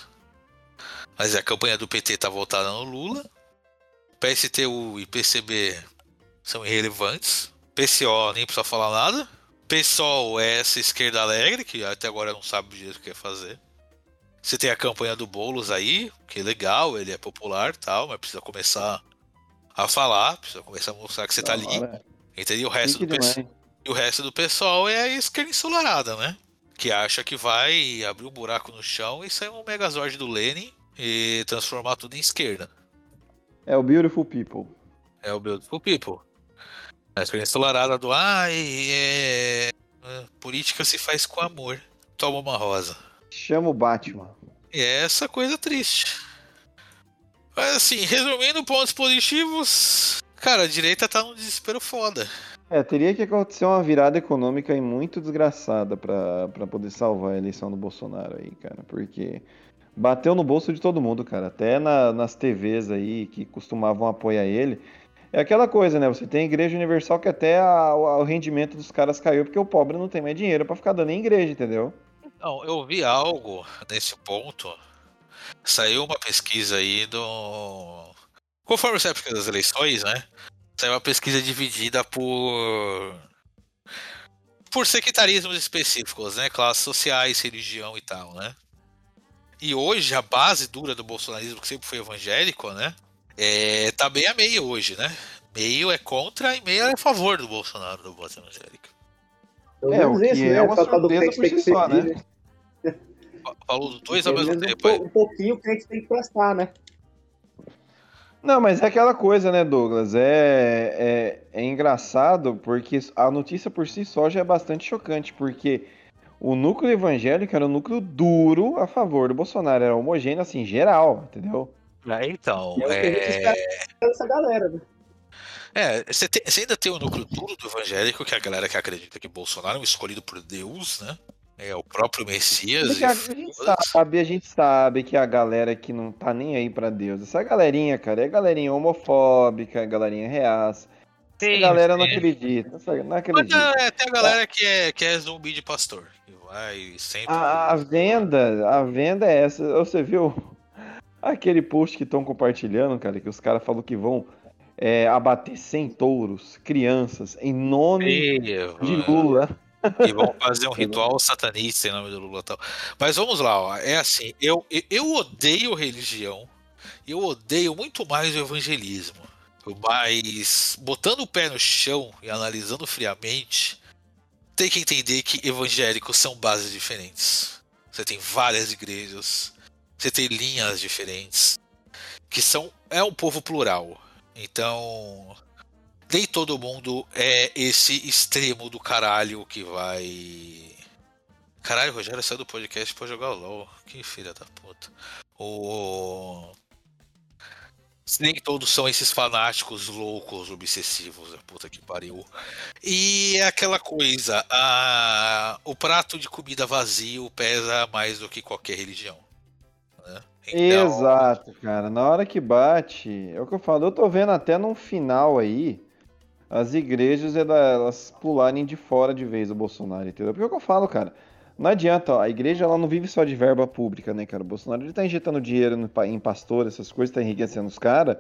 Mas a campanha do PT tá voltada no Lula. PSTU e PCB são irrelevantes. PCO nem precisa falar nada. PSOL é essa esquerda alegre, que até agora não sabe o jeito que quer fazer. Você tem a campanha do Boulos aí, que é legal, ele é popular e tal, mas precisa começar a falar, precisa começar a mostrar que você tá ali. Entendeu? O resto, do demais. e o resto do pessoal é a esquerda ensolarada, né? Que acha que vai abrir um buraco no chão e sair um Megazord do Lenin e transformar tudo em esquerda. É o Beautiful People. É o Beautiful People. A esquerda ensolarada do ai, é... é, política se faz com amor. Toma uma rosa. Chama o Batman. E é essa coisa triste. Mas assim, resumindo pontos positivos, cara, a direita tá num desespero foda. É, teria que acontecer uma virada econômica aí muito desgraçada pra, pra poder salvar a eleição do Bolsonaro aí, cara. Porque bateu no bolso de todo mundo, cara. Até na- nas TVs aí que costumavam apoiar ele. É aquela coisa, né? Você tem a Igreja Universal que até a- o, o rendimento dos caras caiu porque o pobre não tem mais dinheiro pra ficar dando em igreja, entendeu? Não, eu vi algo nesse ponto. Saiu uma pesquisa aí do. Conforme essa época das eleições, né? Saiu uma pesquisa dividida por. Por sectarismos específicos, né? Classes sociais, religião e tal, né? E hoje a base dura do bolsonarismo, que sempre foi evangélico, né? É, tá meio a meio hoje, né? Meio é contra e meio é a favor do Bolsonaro, do voto evangélico. É, o que esse, é né? uma surpresa por si só, né? né? Fa- Falou dos dois ao mesmo um, tempo po- um pouquinho o crente tem que prestar, né? Não, mas é aquela coisa, né, Douglas? É, é, é engraçado porque a notícia por si só já é bastante chocante, porque o núcleo evangélico era um núcleo duro a favor do Bolsonaro, era homogêneo, assim, geral, entendeu? É, então, E é a é... dessa galera, né? É, você, tem- você ainda tem o núcleo duro do evangélico, que é a galera que acredita que Bolsonaro é um escolhido por Deus, né? É o próprio Messias. E a gente sabe, a gente sabe que a galera que não tá nem aí pra Deus, essa galerinha, cara, é galerinha homofóbica, é galerinha reaça. Essa Sim, galera não acredita, essa- não Mas acredita. é, tem a galera que é, que é zumbi de pastor. Que vai sempre. A, a venda, a venda é essa. Você viu aquele post que estão compartilhando, cara, que os caras falam que vão é, abater 100 touros, crianças, em nome de Lula. e vão fazer um ritual satanista em nome do Lula tal. Mas vamos lá, ó. É assim, eu, eu- eu odeio religião. Eu odeio muito mais o evangelismo. Mas botando o pé no chão e analisando friamente, tem que entender que evangélicos são bases diferentes. Você tem várias igrejas, você tem linhas diferentes, que são é um povo plural. Então, nem todo mundo é esse extremo do caralho que vai. Caralho, Rogério saiu do podcast pra jogar o LOL. Que filha da puta. O. Nem todos são esses fanáticos loucos, obsessivos, a puta que pariu. E é aquela coisa, a... o prato de comida vazio pesa mais do que qualquer religião. Então, Exato, cara. Na hora que bate, é o que eu falo. Eu tô vendo até no final aí as igrejas ela- elas pularem de fora de vez o Bolsonaro, entendeu? Porque é o que eu falo, cara. Não adianta, ó, a igreja ela não vive só de verba pública, né, cara? O Bolsonaro ele tá injetando dinheiro no em pastor, essas coisas, tá enriquecendo os caras.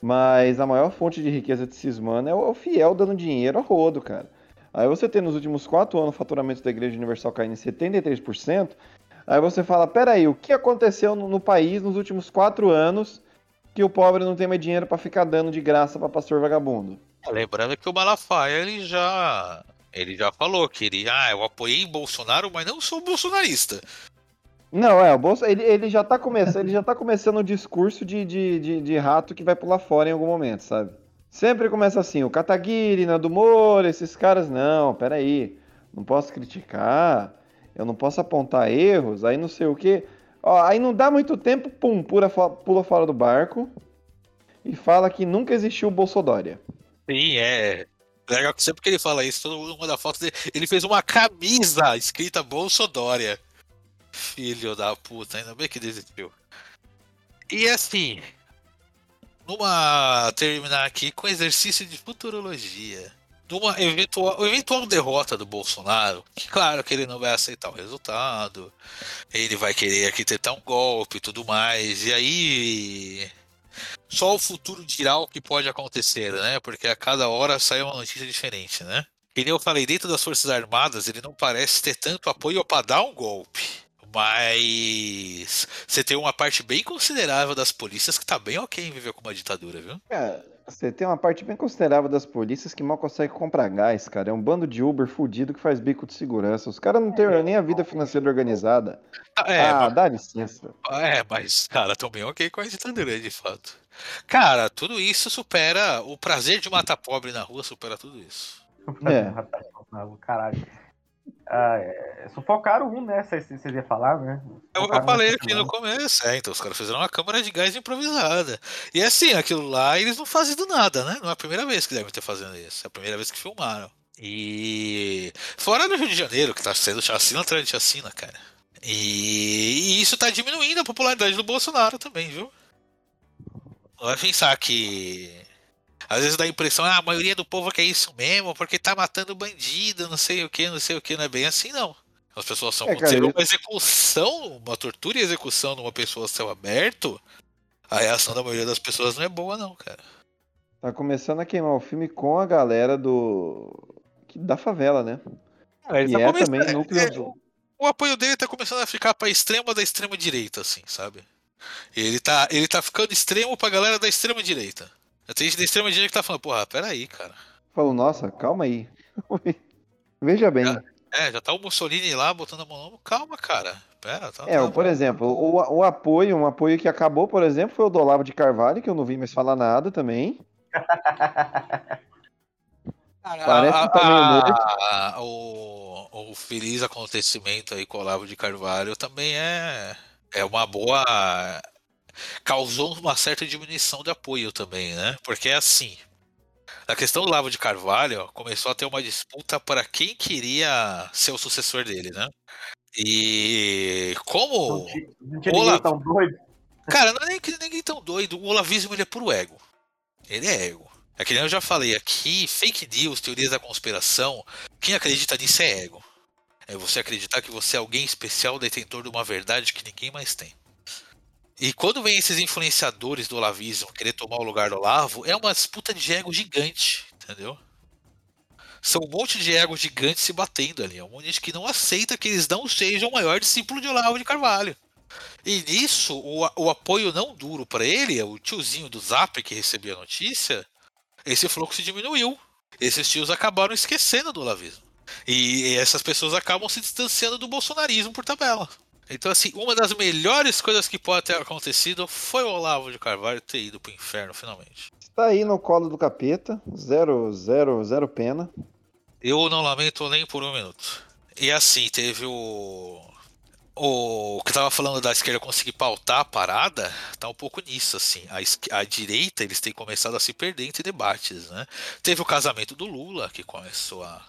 Mas a maior fonte de riqueza desses mano é o, é o fiel dando dinheiro a rodo, cara. Aí você tem nos últimos quatro anos o faturamento da Igreja Universal caindo em 73%. Aí você fala, peraí, o que aconteceu no, no país nos últimos quatro anos que o pobre não tem mais dinheiro pra ficar dando de graça pra pastor vagabundo? Lembrando que o Malafaia ele já ele já falou que ele, ah, eu apoiei Bolsonaro, mas não sou bolsonarista. Não, é, o Bolsa, ele, ele já tá começando, ele já tá começando o discurso de, de, de, de rato que vai pular fora em algum momento, sabe? Sempre começa assim, o Kataguiri, Nando Moura, esses caras, não, peraí, não posso criticar, eu não posso apontar erros, aí não sei o quê. Ó, aí não dá muito tempo, pum, pula, pula fora do barco e fala que nunca existiu o Bolsodória. Sim, é. Legal que sempre que ele fala isso, todo mundo manda foto dele. Ele fez uma camisa escrita Bolsodória. Filho da puta, ainda bem que desistiu. E assim, numa terminar aqui com exercício de futurologia. Numa eventual, eventual derrota do Bolsonaro, que claro que ele não vai aceitar o resultado, ele vai querer arquitetar um golpe e tudo mais, e aí só o futuro dirá o que pode acontecer, né? Porque a cada hora sai uma notícia diferente, né? Nem eu falei, dentro das Forças Armadas, ele não parece ter tanto apoio para dar um golpe. Mas você tem uma parte bem considerável das polícias que tá bem ok em viver com uma ditadura, viu? Cara, você tem uma parte bem considerável das polícias que mal consegue comprar gás, cara. É um bando de Uber fudido que faz bico de segurança. Os caras não têm nem a vida financeira organizada. É, ah, mas, dá licença. é, mas, cara, tão bem ok com a ditadura, de fato. Cara, tudo isso supera. O prazer de matar pobre na rua supera tudo isso. É. Caralho. Ah, é, sufocaram um, né? Vocês vocês iam falar, né? Eu, eu falei aqui no começo, é, então os caras fizeram uma câmara de gás improvisada. E assim, aquilo lá eles não fazem do nada, né? Não é a primeira vez que devem ter fazendo isso, é a primeira vez que filmaram. E fora no Rio de Janeiro, que tá sendo chacina atrás de chacina, cara. E, e isso tá diminuindo a popularidade do Bolsonaro também, viu? Não vai pensar que. Às vezes dá a impressão, ah, a maioria do povo quer isso mesmo, porque tá matando bandido, não sei o que, não sei o que, não é bem assim, não. As pessoas são É, cara, uma execução, uma tortura e execução numa pessoa a céu aberto, a reação da maioria das pessoas não é boa, não, cara. Tá começando a queimar o filme com a galera do. da favela, né? Ele E tá é começando- também núcleo é, do. o apoio dele tá começando a ficar pra extrema da extrema direita, assim, sabe? Ele tá, ele tá ficando extremo pra galera da extrema direita. Tem gente da extrema direita que tá falando, porra, peraí, cara. Falou, nossa, calma aí. Veja bem. É, já tá o Mussolini lá botando a mão no ombro. Calma, cara. Pera, tá. É, tá- por exemplo, o, o apoio, um apoio que acabou, por exemplo, foi o do Olavo de Carvalho, que eu não vi mais falar nada também. Parece que tá morto. Ah, o, o feliz acontecimento aí com o Olavo de Carvalho também é, é uma boa. Causou uma certa diminuição de apoio também, né? Porque é assim. A questão do Olavo de Carvalho começou a ter uma disputa para quem queria ser o sucessor dele, né? E como. Não tinha ninguém tão doido. Cara, não é nem que ninguém tão doido. O olavismo ele é puro ego. Ele é ego. É que nem eu já falei aqui, fake news, teorias da conspiração, quem acredita nisso é ego. É você acreditar que você é alguém especial, detentor de uma verdade que ninguém mais tem. E quando vem esses influenciadores do olavismo querer tomar o lugar do Olavo, é uma disputa de ego gigante, entendeu? São um monte de ego gigante se batendo ali. É um monte de gente que não aceita que eles não sejam o maior discípulo de Olavo de Carvalho. E nisso, o, o apoio não duro pra ele, o tiozinho do Zap que recebia a notícia, esse fluxo diminuiu. Esses tios acabaram esquecendo do olavismo. E essas pessoas acabam se distanciando do bolsonarismo por tabela. Então, assim, uma das melhores coisas que pode ter acontecido foi o Olavo de Carvalho ter ido pro inferno, finalmente. Tá aí no colo do capeta, zero, zero, zero pena. Eu não lamento nem por um minuto. E assim, teve o. O que tava falando da esquerda conseguir pautar a parada, tá um pouco nisso, assim. A, a direita, eles têm começado a se perder entre debates, né? Teve o casamento do Lula, que começou a.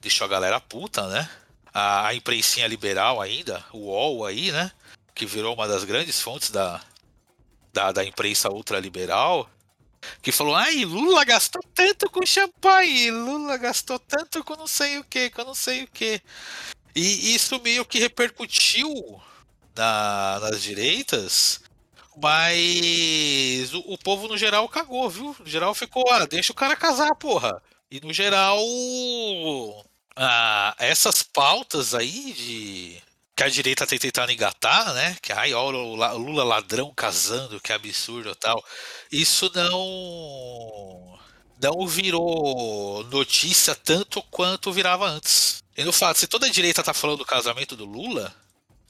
deixou a galera puta, né? A, a imprensinha liberal ainda, o UOL aí, né? Que virou uma das grandes fontes da, da, da imprensa ultraliberal, que falou: ai, Lula gastou tanto com champanhe, Lula gastou tanto com não sei o que, com não sei o que. E isso meio que repercutiu na- nas direitas, mas o, o povo no geral cagou, viu? No geral ficou, ah, deixa o cara casar, porra. E no geral, ah, essas pautas aí de que a direita tem tentado engatar, né? Que ai, olha o La- o Lula ladrão casando, que absurdo tal. Isso não não virou notícia tanto quanto virava antes. E no fato, se toda a direita tá falando do casamento do Lula,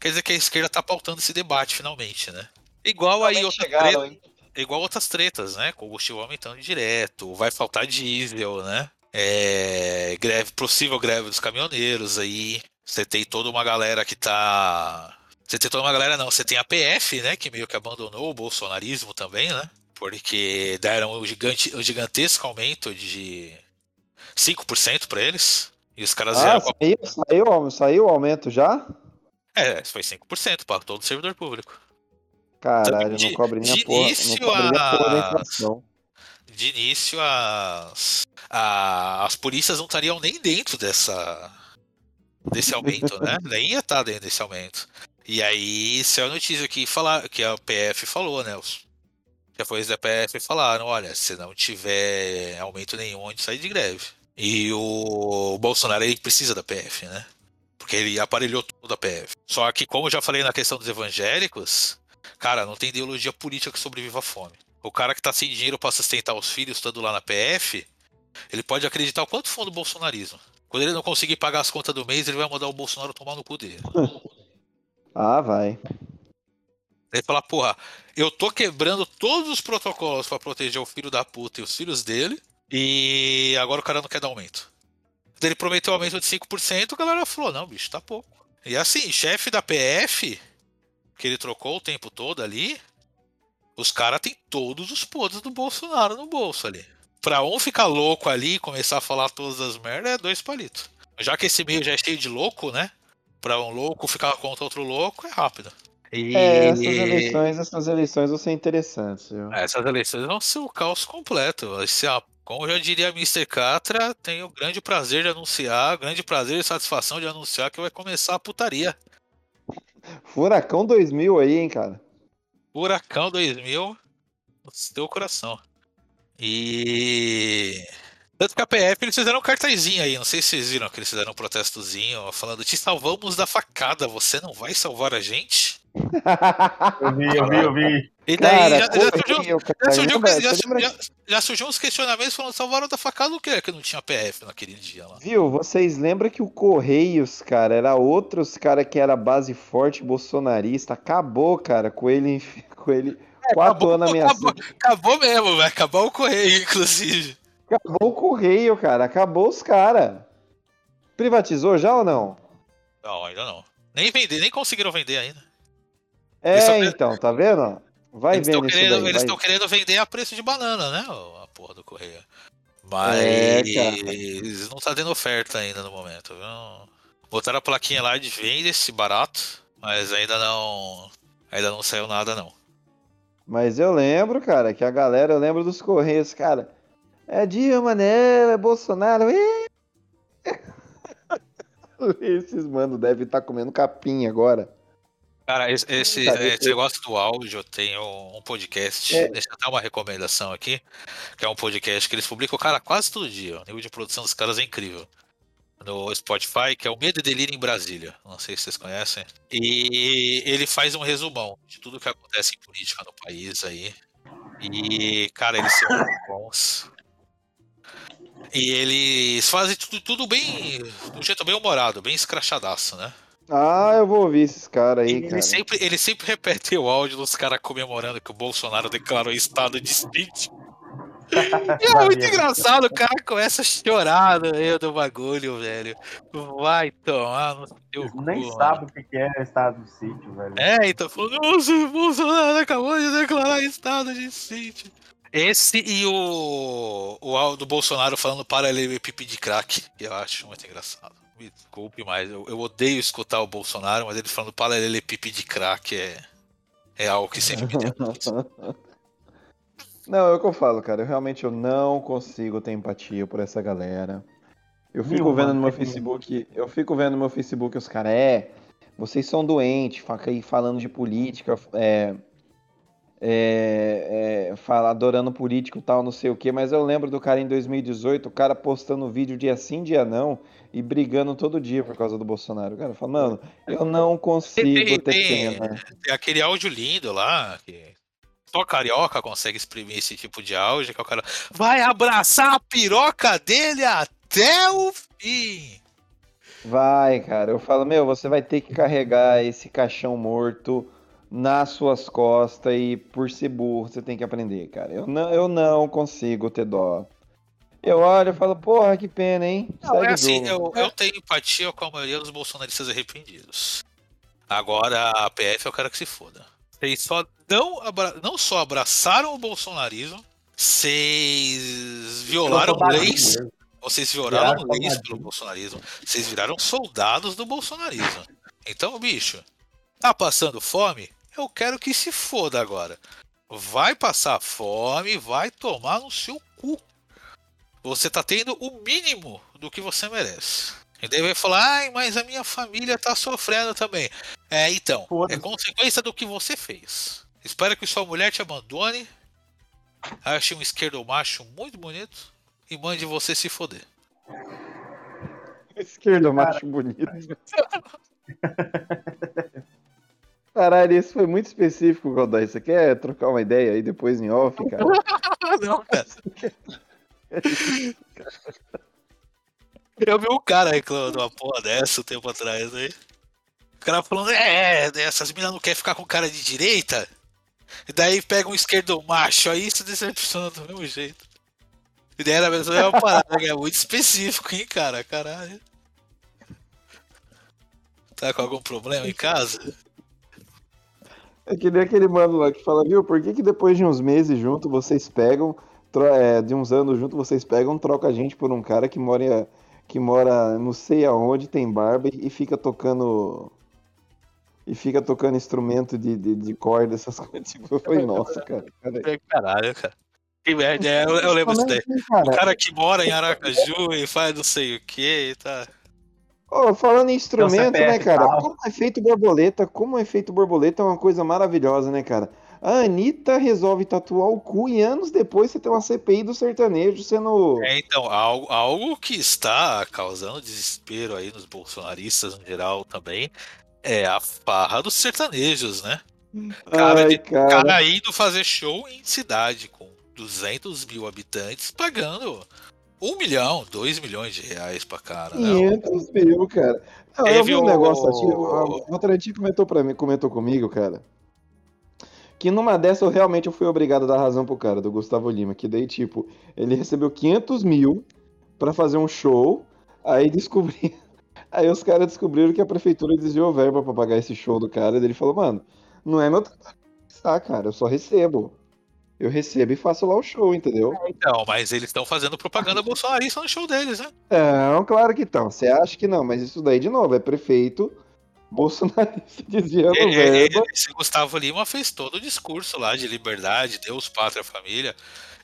quer dizer que a esquerda tá pautando esse debate finalmente, né? Igual aí outra chegaram, treta, igual outras tretas, né? Combustível aumentando direto, vai faltar diesel, né? É, greve, possível greve dos caminhoneiros aí. Você tem toda uma galera que tá. Você tem toda uma galera, não. Você tem a PF, né? Que meio que abandonou o bolsonarismo também, né? Porque deram um, gigante, um gigantesco aumento de 5% pra eles. E os caras Ah, saiu, saiu, saiu o aumento já? É, foi 5% para todo servidor público. Caralho, De- não cobre nem de a porra, não início nem a porra da a- inflação. De início, as, a- as polícias não estariam nem dentro dessa desse aumento, né? Nem ia estar dentro desse aumento. E aí, isso é a notícia que, falar, que a PF falou, né? Os chefões da PF falaram: olha, se não tiver aumento nenhum, a gente sai de greve. E o Bolsonaro ele precisa da PF, né? Porque ele aparelhou tudo a PF. Só que, como eu já falei na questão dos evangélicos, cara, não tem ideologia política que sobreviva à fome. O cara que tá sem dinheiro para sustentar os filhos estando lá na PF, ele pode acreditar o quanto for no bolsonarismo. Quando ele não conseguir pagar as contas do mês, ele vai mandar o Bolsonaro tomar no cu dele. Ah, vai. Ele fala, porra, eu tô quebrando todos os protocolos pra proteger o filho da puta e os filhos dele, e agora o cara não quer dar aumento. Ele prometeu aumento de 5%, a galera falou, não, bicho, tá pouco. E assim, chefe da PF, que ele trocou o tempo todo ali, os caras têm todos os podres do Bolsonaro no bolso ali. Pra um ficar louco ali e começar a falar todas as merdas, é dois palitos. Já que esse meio já é cheio de louco, né? Pra um louco ficar contra outro louco, é rápido. E... É, essas eleições, essas eleições vão ser interessantes, viu? Essas eleições vão ser o caos completo. Vai ser a- como já diria Mr. Catra, tenho o grande prazer de anunciar, grande prazer e satisfação de anunciar que vai começar a putaria. Furacão 2000 aí, hein, cara? Furacão 2000 no seu coração. E. Tanto que a PF eles fizeram um cartazinho aí, não sei se vocês viram que eles fizeram um protestozinho falando: Te salvamos da facada, você não vai salvar a gente? Eu vi, eu vi, eu vi. E daí Cara, já, já surgiu, já, surgiu, já, surgiu uns questionamentos falando: salvaram da facada o que? Que não tinha PF naquele dia lá. Viu, vocês lembram que o Correios, cara, era outros cara que era base forte bolsonarista? Acabou, cara, com ele, com ele quatro acabou, anos acabou, ameaçando. acabou mesmo, vai acabar o correio, inclusive. Acabou o Correio, cara, acabou os cara. Privatizou já ou não? Não, ainda não. Nem vender, nem conseguiram vender ainda. É, então, tá vendo? Vai eles vendo querendo, daí. eles estão querendo vender a preço de banana, né? A porra do correio. Mas É, não tá tendo oferta ainda no momento, viu? Botaram a plaquinha lá de vende esse barato, mas ainda não. Ainda não saiu nada, não. Mas eu lembro, cara, que a galera, eu lembro dos Correios, cara. É Dilma, né? É Bolsonaro. Esses mano devem estar comendo capim agora. Cara, esse, esse, Cara, esse eu- negócio do áudio, eu tenho um podcast, É. deixa eu dar uma recomendação aqui, que é um podcast que eles publicam, cara, quase todo dia. O nível de produção dos caras é incrível. No Spotify, que é o Medo e Delírio em Brasília. Não sei se vocês conhecem. E ele faz um resumão de tudo que acontece em política no país aí. E, cara, eles são muito bons. E eles fazem tudo, tudo bem. de um jeito bem humorado, bem escrachadaço, né? Ah, eu vou ouvir esses caras aí, Ele cara. sempre, ele sempre repete o áudio dos caras comemorando que o Bolsonaro declarou estado de sítio. E é muito engraçado, o cara começa a chorar no meio do bagulho, velho. Vai tomar no seu cu. Nem mano. sabe o que é estado do sítio, velho. É, então falou, nossa, o Bolsonaro acabou de declarar estado de sítio. Esse e o, o áudio do Bolsonaro falando paralelepípedo de crack, que eu acho muito engraçado. Me desculpe, mas eu, eu odeio escutar o Bolsonaro, mas ele falando paralelepípedo de crack é, é algo que sempre me tem. Não, é o que eu falo, cara. Eu realmente eu não consigo ter empatia por essa galera. Eu fico vendo no meu. Facebook, eu fico vendo no meu Facebook os caras, é, vocês são doentes, fica aí falando de política, é, é, é, fala, adorando político tal, não sei o que, mas eu lembro do cara em 2018, o cara postando vídeo dia sim, dia não, e brigando todo dia por causa do Bolsonaro. O cara fala, mano, eu não consigo Tem- ter tem- pena. Tem aquele áudio lindo lá, que só carioca consegue exprimir esse tipo de áudio, que é o cara vai abraçar a piroca dele até o fim. Vai, cara. Eu falo, meu, você vai ter que carregar esse caixão morto nas suas costas e por ser burro você tem que aprender, cara. Eu não, eu não consigo ter dó. Eu olho e falo, porra, que pena, hein? Não, Segue é o assim, eu, eu tenho empatia com a maioria dos bolsonaristas arrependidos. Agora a PF eu quero que se foda. Vocês só não, abra- não só abraçaram o bolsonarismo, vocês violaram leis. Vocês violaram Viraram leis pelo bolsonarismo. Vocês viraram soldados do bolsonarismo. Então, bicho, tá passando fome? Eu quero que se foda agora. Vai passar fome, vai tomar no seu cu. Você tá tendo o mínimo do que você merece. E daí vai falar, ai, mas a minha família tá sofrendo também. É, então, é consequência do que você fez. Espero que sua mulher te abandone, ache um esquerdo macho muito bonito e mande você se foder. Esquerdo, macho bonito. Caralho, isso foi muito específico, Godoy. Você quer trocar uma ideia aí depois em off, cara? Não, cara. Eu vi um cara reclamando uma porra dessa um tempo atrás aí. O cara falando, é, é, essas minas não querem ficar com cara de direita. E daí pega um esquerdo macho, aí se decepciona do mesmo jeito. E daí era a mesma parada, que é muito específico, hein, cara? Caralho. Tá com algum problema em casa? É que nem aquele mano lá que fala, viu, por que que depois de uns meses junto vocês pegam, é, de uns anos junto vocês pegam, troca a gente por um cara que mora, que mora não sei aonde, tem barba e fica tocando... E fica tocando instrumento de, de, de corda, essas coisas. Tipo, falei, nossa, cara. cara. Caralho, cara. Que merda, é, eu, eu lembro disso daí. O cara que mora em Aracaju e faz não sei o que e tá. Ô, falando em instrumento, CPF né, cara? tal. Como é feito borboleta, como é feito borboleta é uma coisa maravilhosa, né, cara? A Anitta resolve tatuar o cu e anos depois você tem uma CPI do sertanejo sendo. É, então, algo, algo que está causando desespero aí nos bolsonaristas no geral também é a farra dos sertanejos, né? Cara, Ai, de- cara. cara indo fazer show em cidade com 200 mil habitantes pagando um milhão, dois milhões de reais pra cara. Não, 500 mil, cara. Não, eu Teve vi um o- negócio assim, o o Tarantinho comentou, pra mim, comentou comigo, cara. Que numa dessa eu realmente eu fui obrigado a dar razão pro cara, do Gustavo Lima. Que daí, tipo, ele recebeu 500 mil pra fazer um show, aí descobri. Aí os caras descobriram que a prefeitura desviou verba pra pagar esse show do cara. E daí ele falou, mano, não é meu trabalho pensar, cara, eu só recebo. Eu recebo e faço lá o show, entendeu? Então, mas eles estão fazendo propaganda bolsonarista no show deles, né? Não, claro que estão. Você acha que não, mas isso daí, de novo, é prefeito bolsonarista desviando Ele- verba. ele- Esse Gustavo Lima fez todo o discurso lá de liberdade, Deus, pátria, família.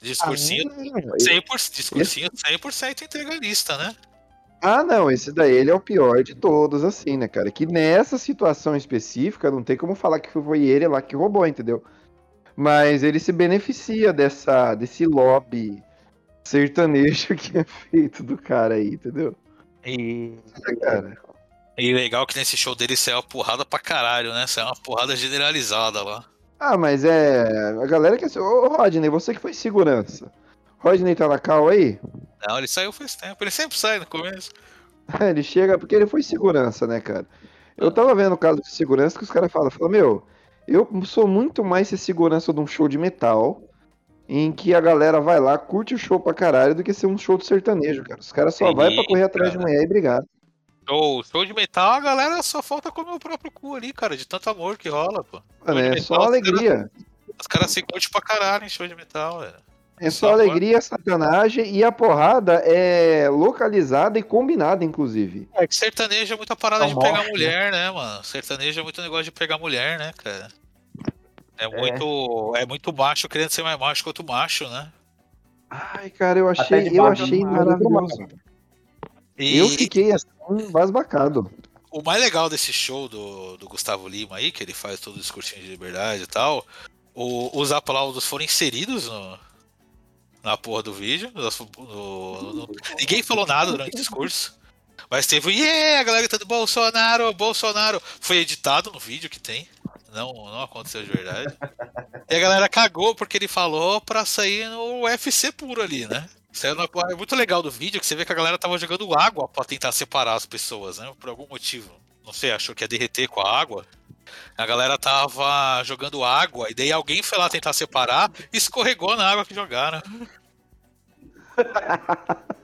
Discursinho, Ah, 100%, discursinho 100% integralista, né? Ah, não, esse daí ele é o pior de todos, assim, né, cara? Que nessa situação específica não tem como falar que foi ele lá que roubou, entendeu? Mas ele se beneficia dessa, desse lobby sertanejo que é feito do cara aí, entendeu? E, É, cara. e legal que nesse show dele saiu uma porrada pra caralho, né? Saiu uma porrada generalizada lá. Ah, mas é. A galera que. Ô, Rodney, você que foi segurança. Rodney tá na cal aí? Não, ele saiu faz tempo. Ele sempre sai no começo. Ele chega porque ele foi segurança, né, cara? Eu tava vendo o caso de segurança que os caras falam, falam, meu, eu sou muito mais ser segurança de um show de metal, em que a galera vai lá, curte o show pra caralho, do que ser um show de sertanejo, cara. Os caras só Sim, vai pra correr atrás de cara. mulher e brigar. Show, show de metal, a galera só falta comer o próprio cu ali, cara, de tanto amor que rola, pô. Mano, é metal, só alegria. Os caras se curtem pra caralho em show de metal, velho. É só alegria, sacanagem e a porrada é localizada e combinada, inclusive. É que sertanejo é muita parada Só de pegar morte, mulher, né, mano? Sertanejo é muito negócio de pegar mulher, né, cara? É muito, é muito macho querendo ser mais macho que outro macho, né? Ai, cara, eu achei, eu achei mar, maravilhoso. E Eu fiquei assim, basbacado. o mais legal desse show do, do Gustavo Lima aí, que ele faz todo o discursinho de liberdade e tal, o- os aplausos foram inseridos no, na porra do vídeo. no- no- no- ninguém falou nada durante o discurso. Mas teve yeah, a galera gritando Bolsonaro, Bolsonaro. Foi editado no vídeo que tem. Não, não aconteceu de verdade. E a galera cagou porque ele falou pra sair no UFC puro ali, né? Isso é, uma- é muito legal do vídeo que você vê que a galera tava jogando água pra tentar separar as pessoas, né? Por algum motivo. Não sei, achou que ia derreter com a água. A galera tava jogando água e daí alguém foi lá tentar separar e escorregou na água que jogaram.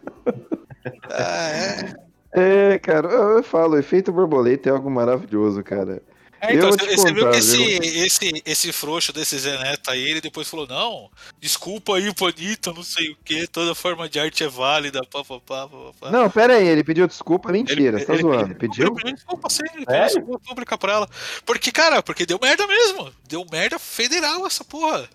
É, cara, eu, eu falo, efeito borboleta é algo maravilhoso, cara. É, então, você, você viu contar, que esse, viu? esse, esse frouxo desse Zé Neto aí, ele depois falou, não, desculpa aí, Panita, não sei o que, toda forma de arte é válida, pá, pá, pá, pá, pá. Não, pera aí, ele pediu desculpa, mentira, você tá ele- zoando. ele- Pediu? Ele pediu desculpa, sim, ele pediu desculpa pública pra ela. Porque, cara, porque deu merda mesmo. Deu merda federal essa porra.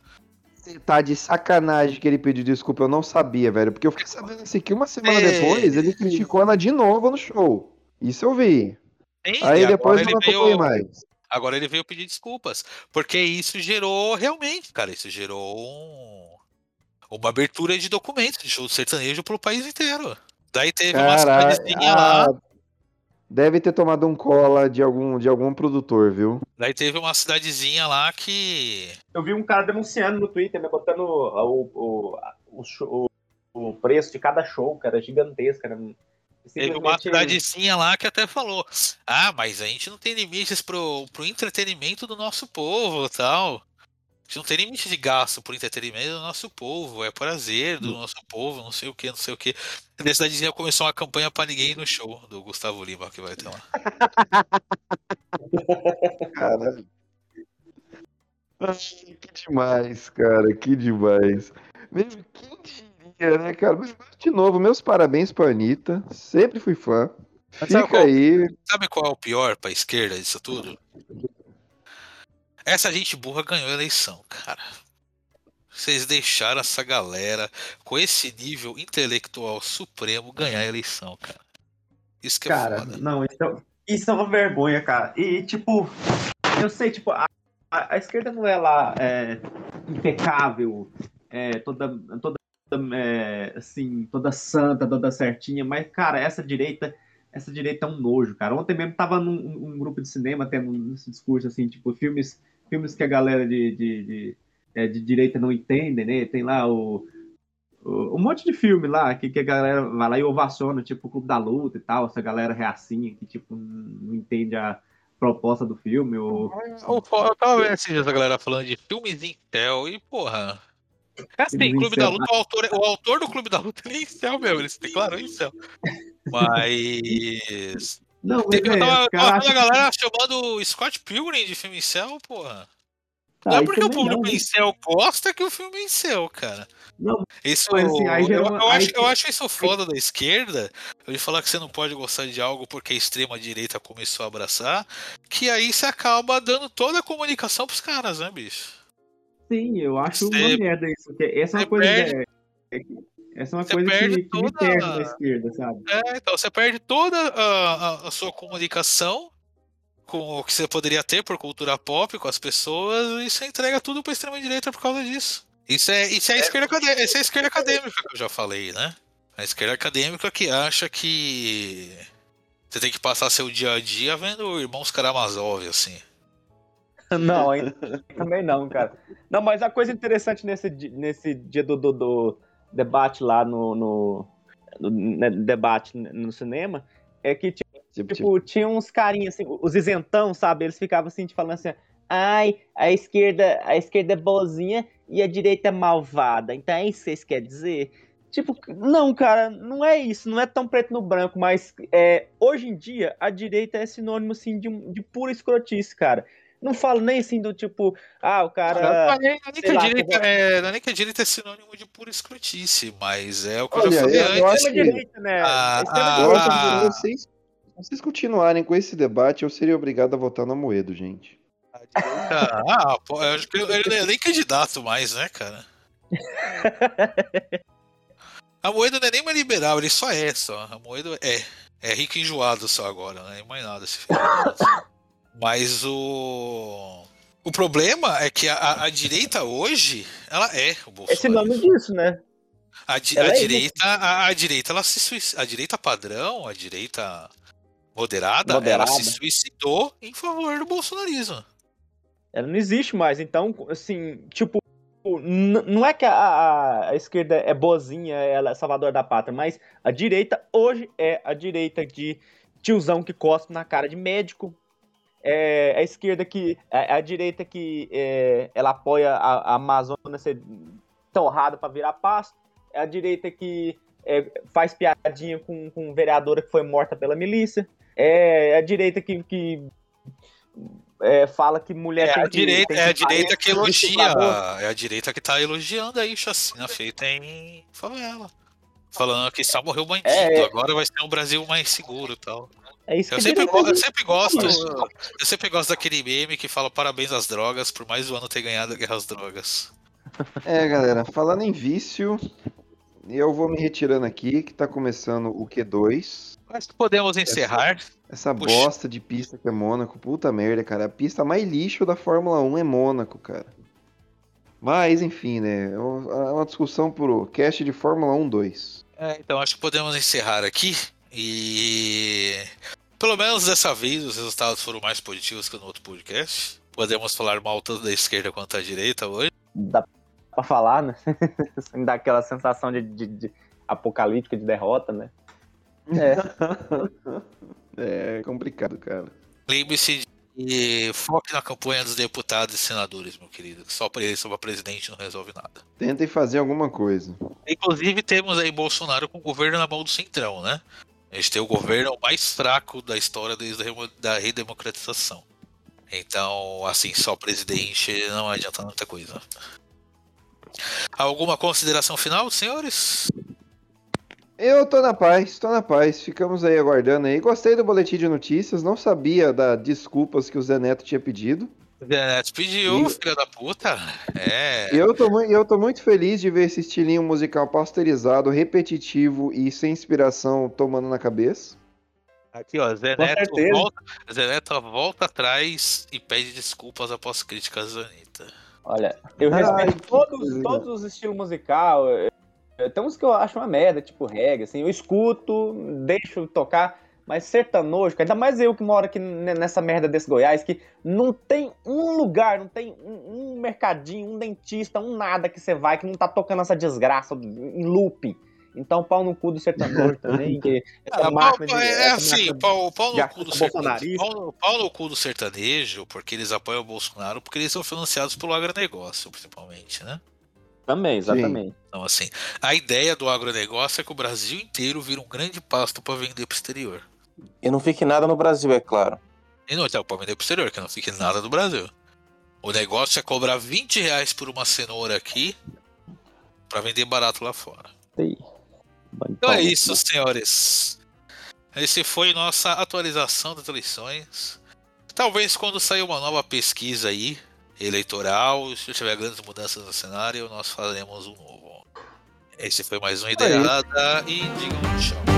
Você tá de sacanagem que ele pediu desculpa, eu não sabia, velho. Porque eu fiquei sabendo assim que uma semana É. depois ele criticou ela de novo no show. Isso eu vi. Sim, Aí depois não ele acompanhei veio- mais. Agora ele veio pedir desculpas. Porque isso gerou, realmente, cara, isso gerou um- uma abertura de documentos de show sertanejo pro país inteiro. Daí teve uma Cara, cidadezinha lá. ah, deve ter tomado um cola de algum, de algum produtor, viu? Daí teve uma cidadezinha lá que. Eu vi um cara denunciando no Twitter, né, botando o, o, o, o, o preço de cada show, cara, gigantesco, cara. Teve uma cidadezinha lá que até falou: Ah, mas a gente não tem limites pro, pro entretenimento do nosso povo e tal. A gente não tem limite de gasto pro entretenimento do nosso povo, é prazer do nosso povo, não sei o que, não sei o que. A cidadezinha começou uma campanha pra ninguém ir no show do Gustavo Lima que vai ter lá. Caralho. Que demais, cara, que demais. Mesmo quem diria, né, cara? Mas, De novo, meus parabéns pra Anitta. Sempre fui fã. Mas sabe Fica qual- aí. Sabe qual é o pior pra esquerda disso tudo? Essa gente burra ganhou a eleição, cara. Vocês deixaram essa galera com esse nível intelectual supremo ganhar a eleição, cara. Isso que é Cara, foda. não, isso é, isso é uma vergonha, cara. E, tipo, eu sei, tipo, a, a, a esquerda não é lá é, impecável, é, toda, toda é, assim, toda santa, toda certinha, mas, cara, essa direita, essa direita é um nojo, cara. Ontem mesmo tava num um grupo de cinema tendo esse discurso, assim, tipo, filmes, filmes que a galera de, de, de, é, de direita não entende, né? Tem lá o o- um monte de filme lá que, que a galera vai lá e ovaciona, tipo o Clube da Luta e tal, essa galera reacinha que tipo não entende a proposta do filme. Ou... Eu, eu tava vendo galera falando de filmes céu e, porra. Assim, Filmes em Clube da. Luta, o autor, o autor do Clube da Luta ele é em céu mesmo, eles declaram em céu. Mas. Não, mas Teve- eu é, tava, tava a galera chamando Scott Pilgrim de filme em céu, porra. Tá, não é aí porque o também público não, em céu gosta que o filme é em céu, cara. Não, Isso, assim, eu, eu aí- acho, eu acho isso foda da esquerda, de falar que você não pode gostar de algo porque a extrema direita começou a abraçar, que aí você acaba dando toda a comunicação pros caras, né, bicho? Sim, eu acho Você- uma merda isso. Porque essa é uma coisa. perde- é- é- essa é uma você coisa perde que, que me toda perde a- na esquerda, sabe? É, então você perde toda a, a- a sua comunicação com o que você poderia ter por cultura pop com as pessoas e você entrega tudo pra extrema direita por causa disso. Isso é, isso é, a, esquerda, acadê- isso é a esquerda acadêmica que eu já falei, né? A esquerda acadêmica que acha que você tem que passar seu dia a dia vendo Irmãos Karamazov, assim. Não, hein? também não, cara. Não, mas a coisa interessante nesse, nesse dia do, do, do, debate lá no, no, no- né, debate no cinema, é que tipo, Tipo, tipo, tinha uns carinhas assim, os isentão, sabe? Eles ficavam assim, te falando assim, ai, a esquerda, a esquerda é boazinha e a direita é malvada. Então é isso que vocês querem dizer? Tipo, não, cara, não é isso, não é tão preto no branco, mas é, hoje em dia a direita é sinônimo assim de, de pura escrotice, cara. Não falo nem assim do tipo, ah, o Cara, não é nem- é nem que sei a lá, direita como- é- não é nem que a direita é sinônimo de pura escrotice, mas é o que eu Olha, já falei eu- eu antes. acho que- direita, né? Ah, ah, Eu ah. vocês, se vocês continuarem com esse debate, eu seria obrigado a votar no Moedo, gente. Ah, pô, eu acho que ele não é nem candidato mais, né, cara? A Moeda não é nem mais liberal, ele só é, só. A Moeda é. É rico e enjoado só agora, não é mais nada esse filho. Mas o. O problema é que a, a- direita hoje, ela é o É Bolsonaro. sinônimo disso, né? A, a é direita, a, a direita, ela se a direita padrão, a direita moderada, Moderada. ela se suicidou em favor do bolsonarismo. Ela não existe mais. Então, assim, tipo, não é que a, a- a esquerda é boazinha, ela é salvadora da pátria, mas a direita hoje é a direita de tiozão que cospe na cara de médico. É a esquerda que. É a direita que é, ela apoia a, a Amazônia ser torrada para virar pasto. É a direita que é, faz piadinha com, com vereadora que foi morta pela milícia. É a direita que, que é, fala que mulher É tem a que- direita, tem é a direita que elogia, é a direita que tá elogiando aí chacina feita em favela. Falando que só morreu bandido, É. agora vai ser um Brasil mais seguro e tal. É isso Eu que sempre, eu diz. sempre gosto, eu sempre gosto daquele meme que fala parabéns às drogas, por mais um ano ter ganhado a guerra às drogas. É, galera, falando em vício, eu vou me retirando aqui, que tá começando o Q2. Mas podemos encerrar. Essa Puxa. bosta de pista que é Mônaco, puta merda, cara. A pista mais lixo da Fórmula 1 é Mônaco, cara. Mas, enfim, né? É uma discussão pro cast de Fórmula 1 2. É, então acho que podemos encerrar aqui e pelo menos dessa vez os resultados foram mais positivos que no outro podcast. Podemos falar mal tanto da esquerda quanto da direita hoje. Dá pra falar, né? Sem dar aquela sensação de, de- de apocalíptica de derrota, né? É complicado, cara. Lembre-se de foque na campanha dos deputados e senadores, meu querido. que Só para ele, só para presidente não resolve nada. Tentem fazer alguma coisa. Inclusive temos aí Bolsonaro com o governo na mão do Centrão, né? A gente tem o governo mais fraco da história desde a redemocratização. Então, assim, só presidente não adianta muita coisa. Alguma consideração final, senhores? Eu tô na paz, tô na paz. Ficamos aí aguardando aí. Gostei do boletim de notícias. Não sabia das desculpas que o Zé Neto tinha pedido. Zé Neto pediu, E- filha da puta. É. Eu tô, eu tô muito feliz de ver esse estilinho musical pasteurizado, repetitivo e sem inspiração tomando na cabeça. Aqui, ó, Zé Com Neto, certeza. volta, Zé Neto volta atrás e pede desculpas após críticas da Anitta. Olha, eu Ai, respeito que todos, todos os estilos musical. Tem uns que eu acho uma merda, tipo reggae, assim. Eu escuto, deixo tocar, mas sertanojo, ainda mais eu que moro aqui ne- nessa merda desse Goiás, que não tem um lugar, não tem um, um mercadinho, um dentista, um nada que você vai que não tá tocando essa desgraça em loop. Então, pau no cu do sertanojo também, que essa Ah, máquina pau- de- é essa assim, pau, pau no cu do sertanejo. Pau, pau no cu do sertanejo, porque eles apoiam o Bolsonaro, porque eles são financiados pelo agronegócio, principalmente, né? Também, exatamente. Então, assim, a ideia do agronegócio é que o Brasil inteiro vira um grande pasto para vender pro exterior. E não fique nada no Brasil, é claro. E não então, para vender pro exterior, que não fique nada do Brasil. O negócio é cobrar 20 reais por uma cenoura aqui para vender barato lá fora. Então é isso, senhores. Esse foi nossa atualização das eleições. Talvez quando sair uma nova pesquisa aí, eleitoral, se tiver grandes mudanças no cenário, nós faremos um novo. Esse foi mais um Ideada e digam tchau.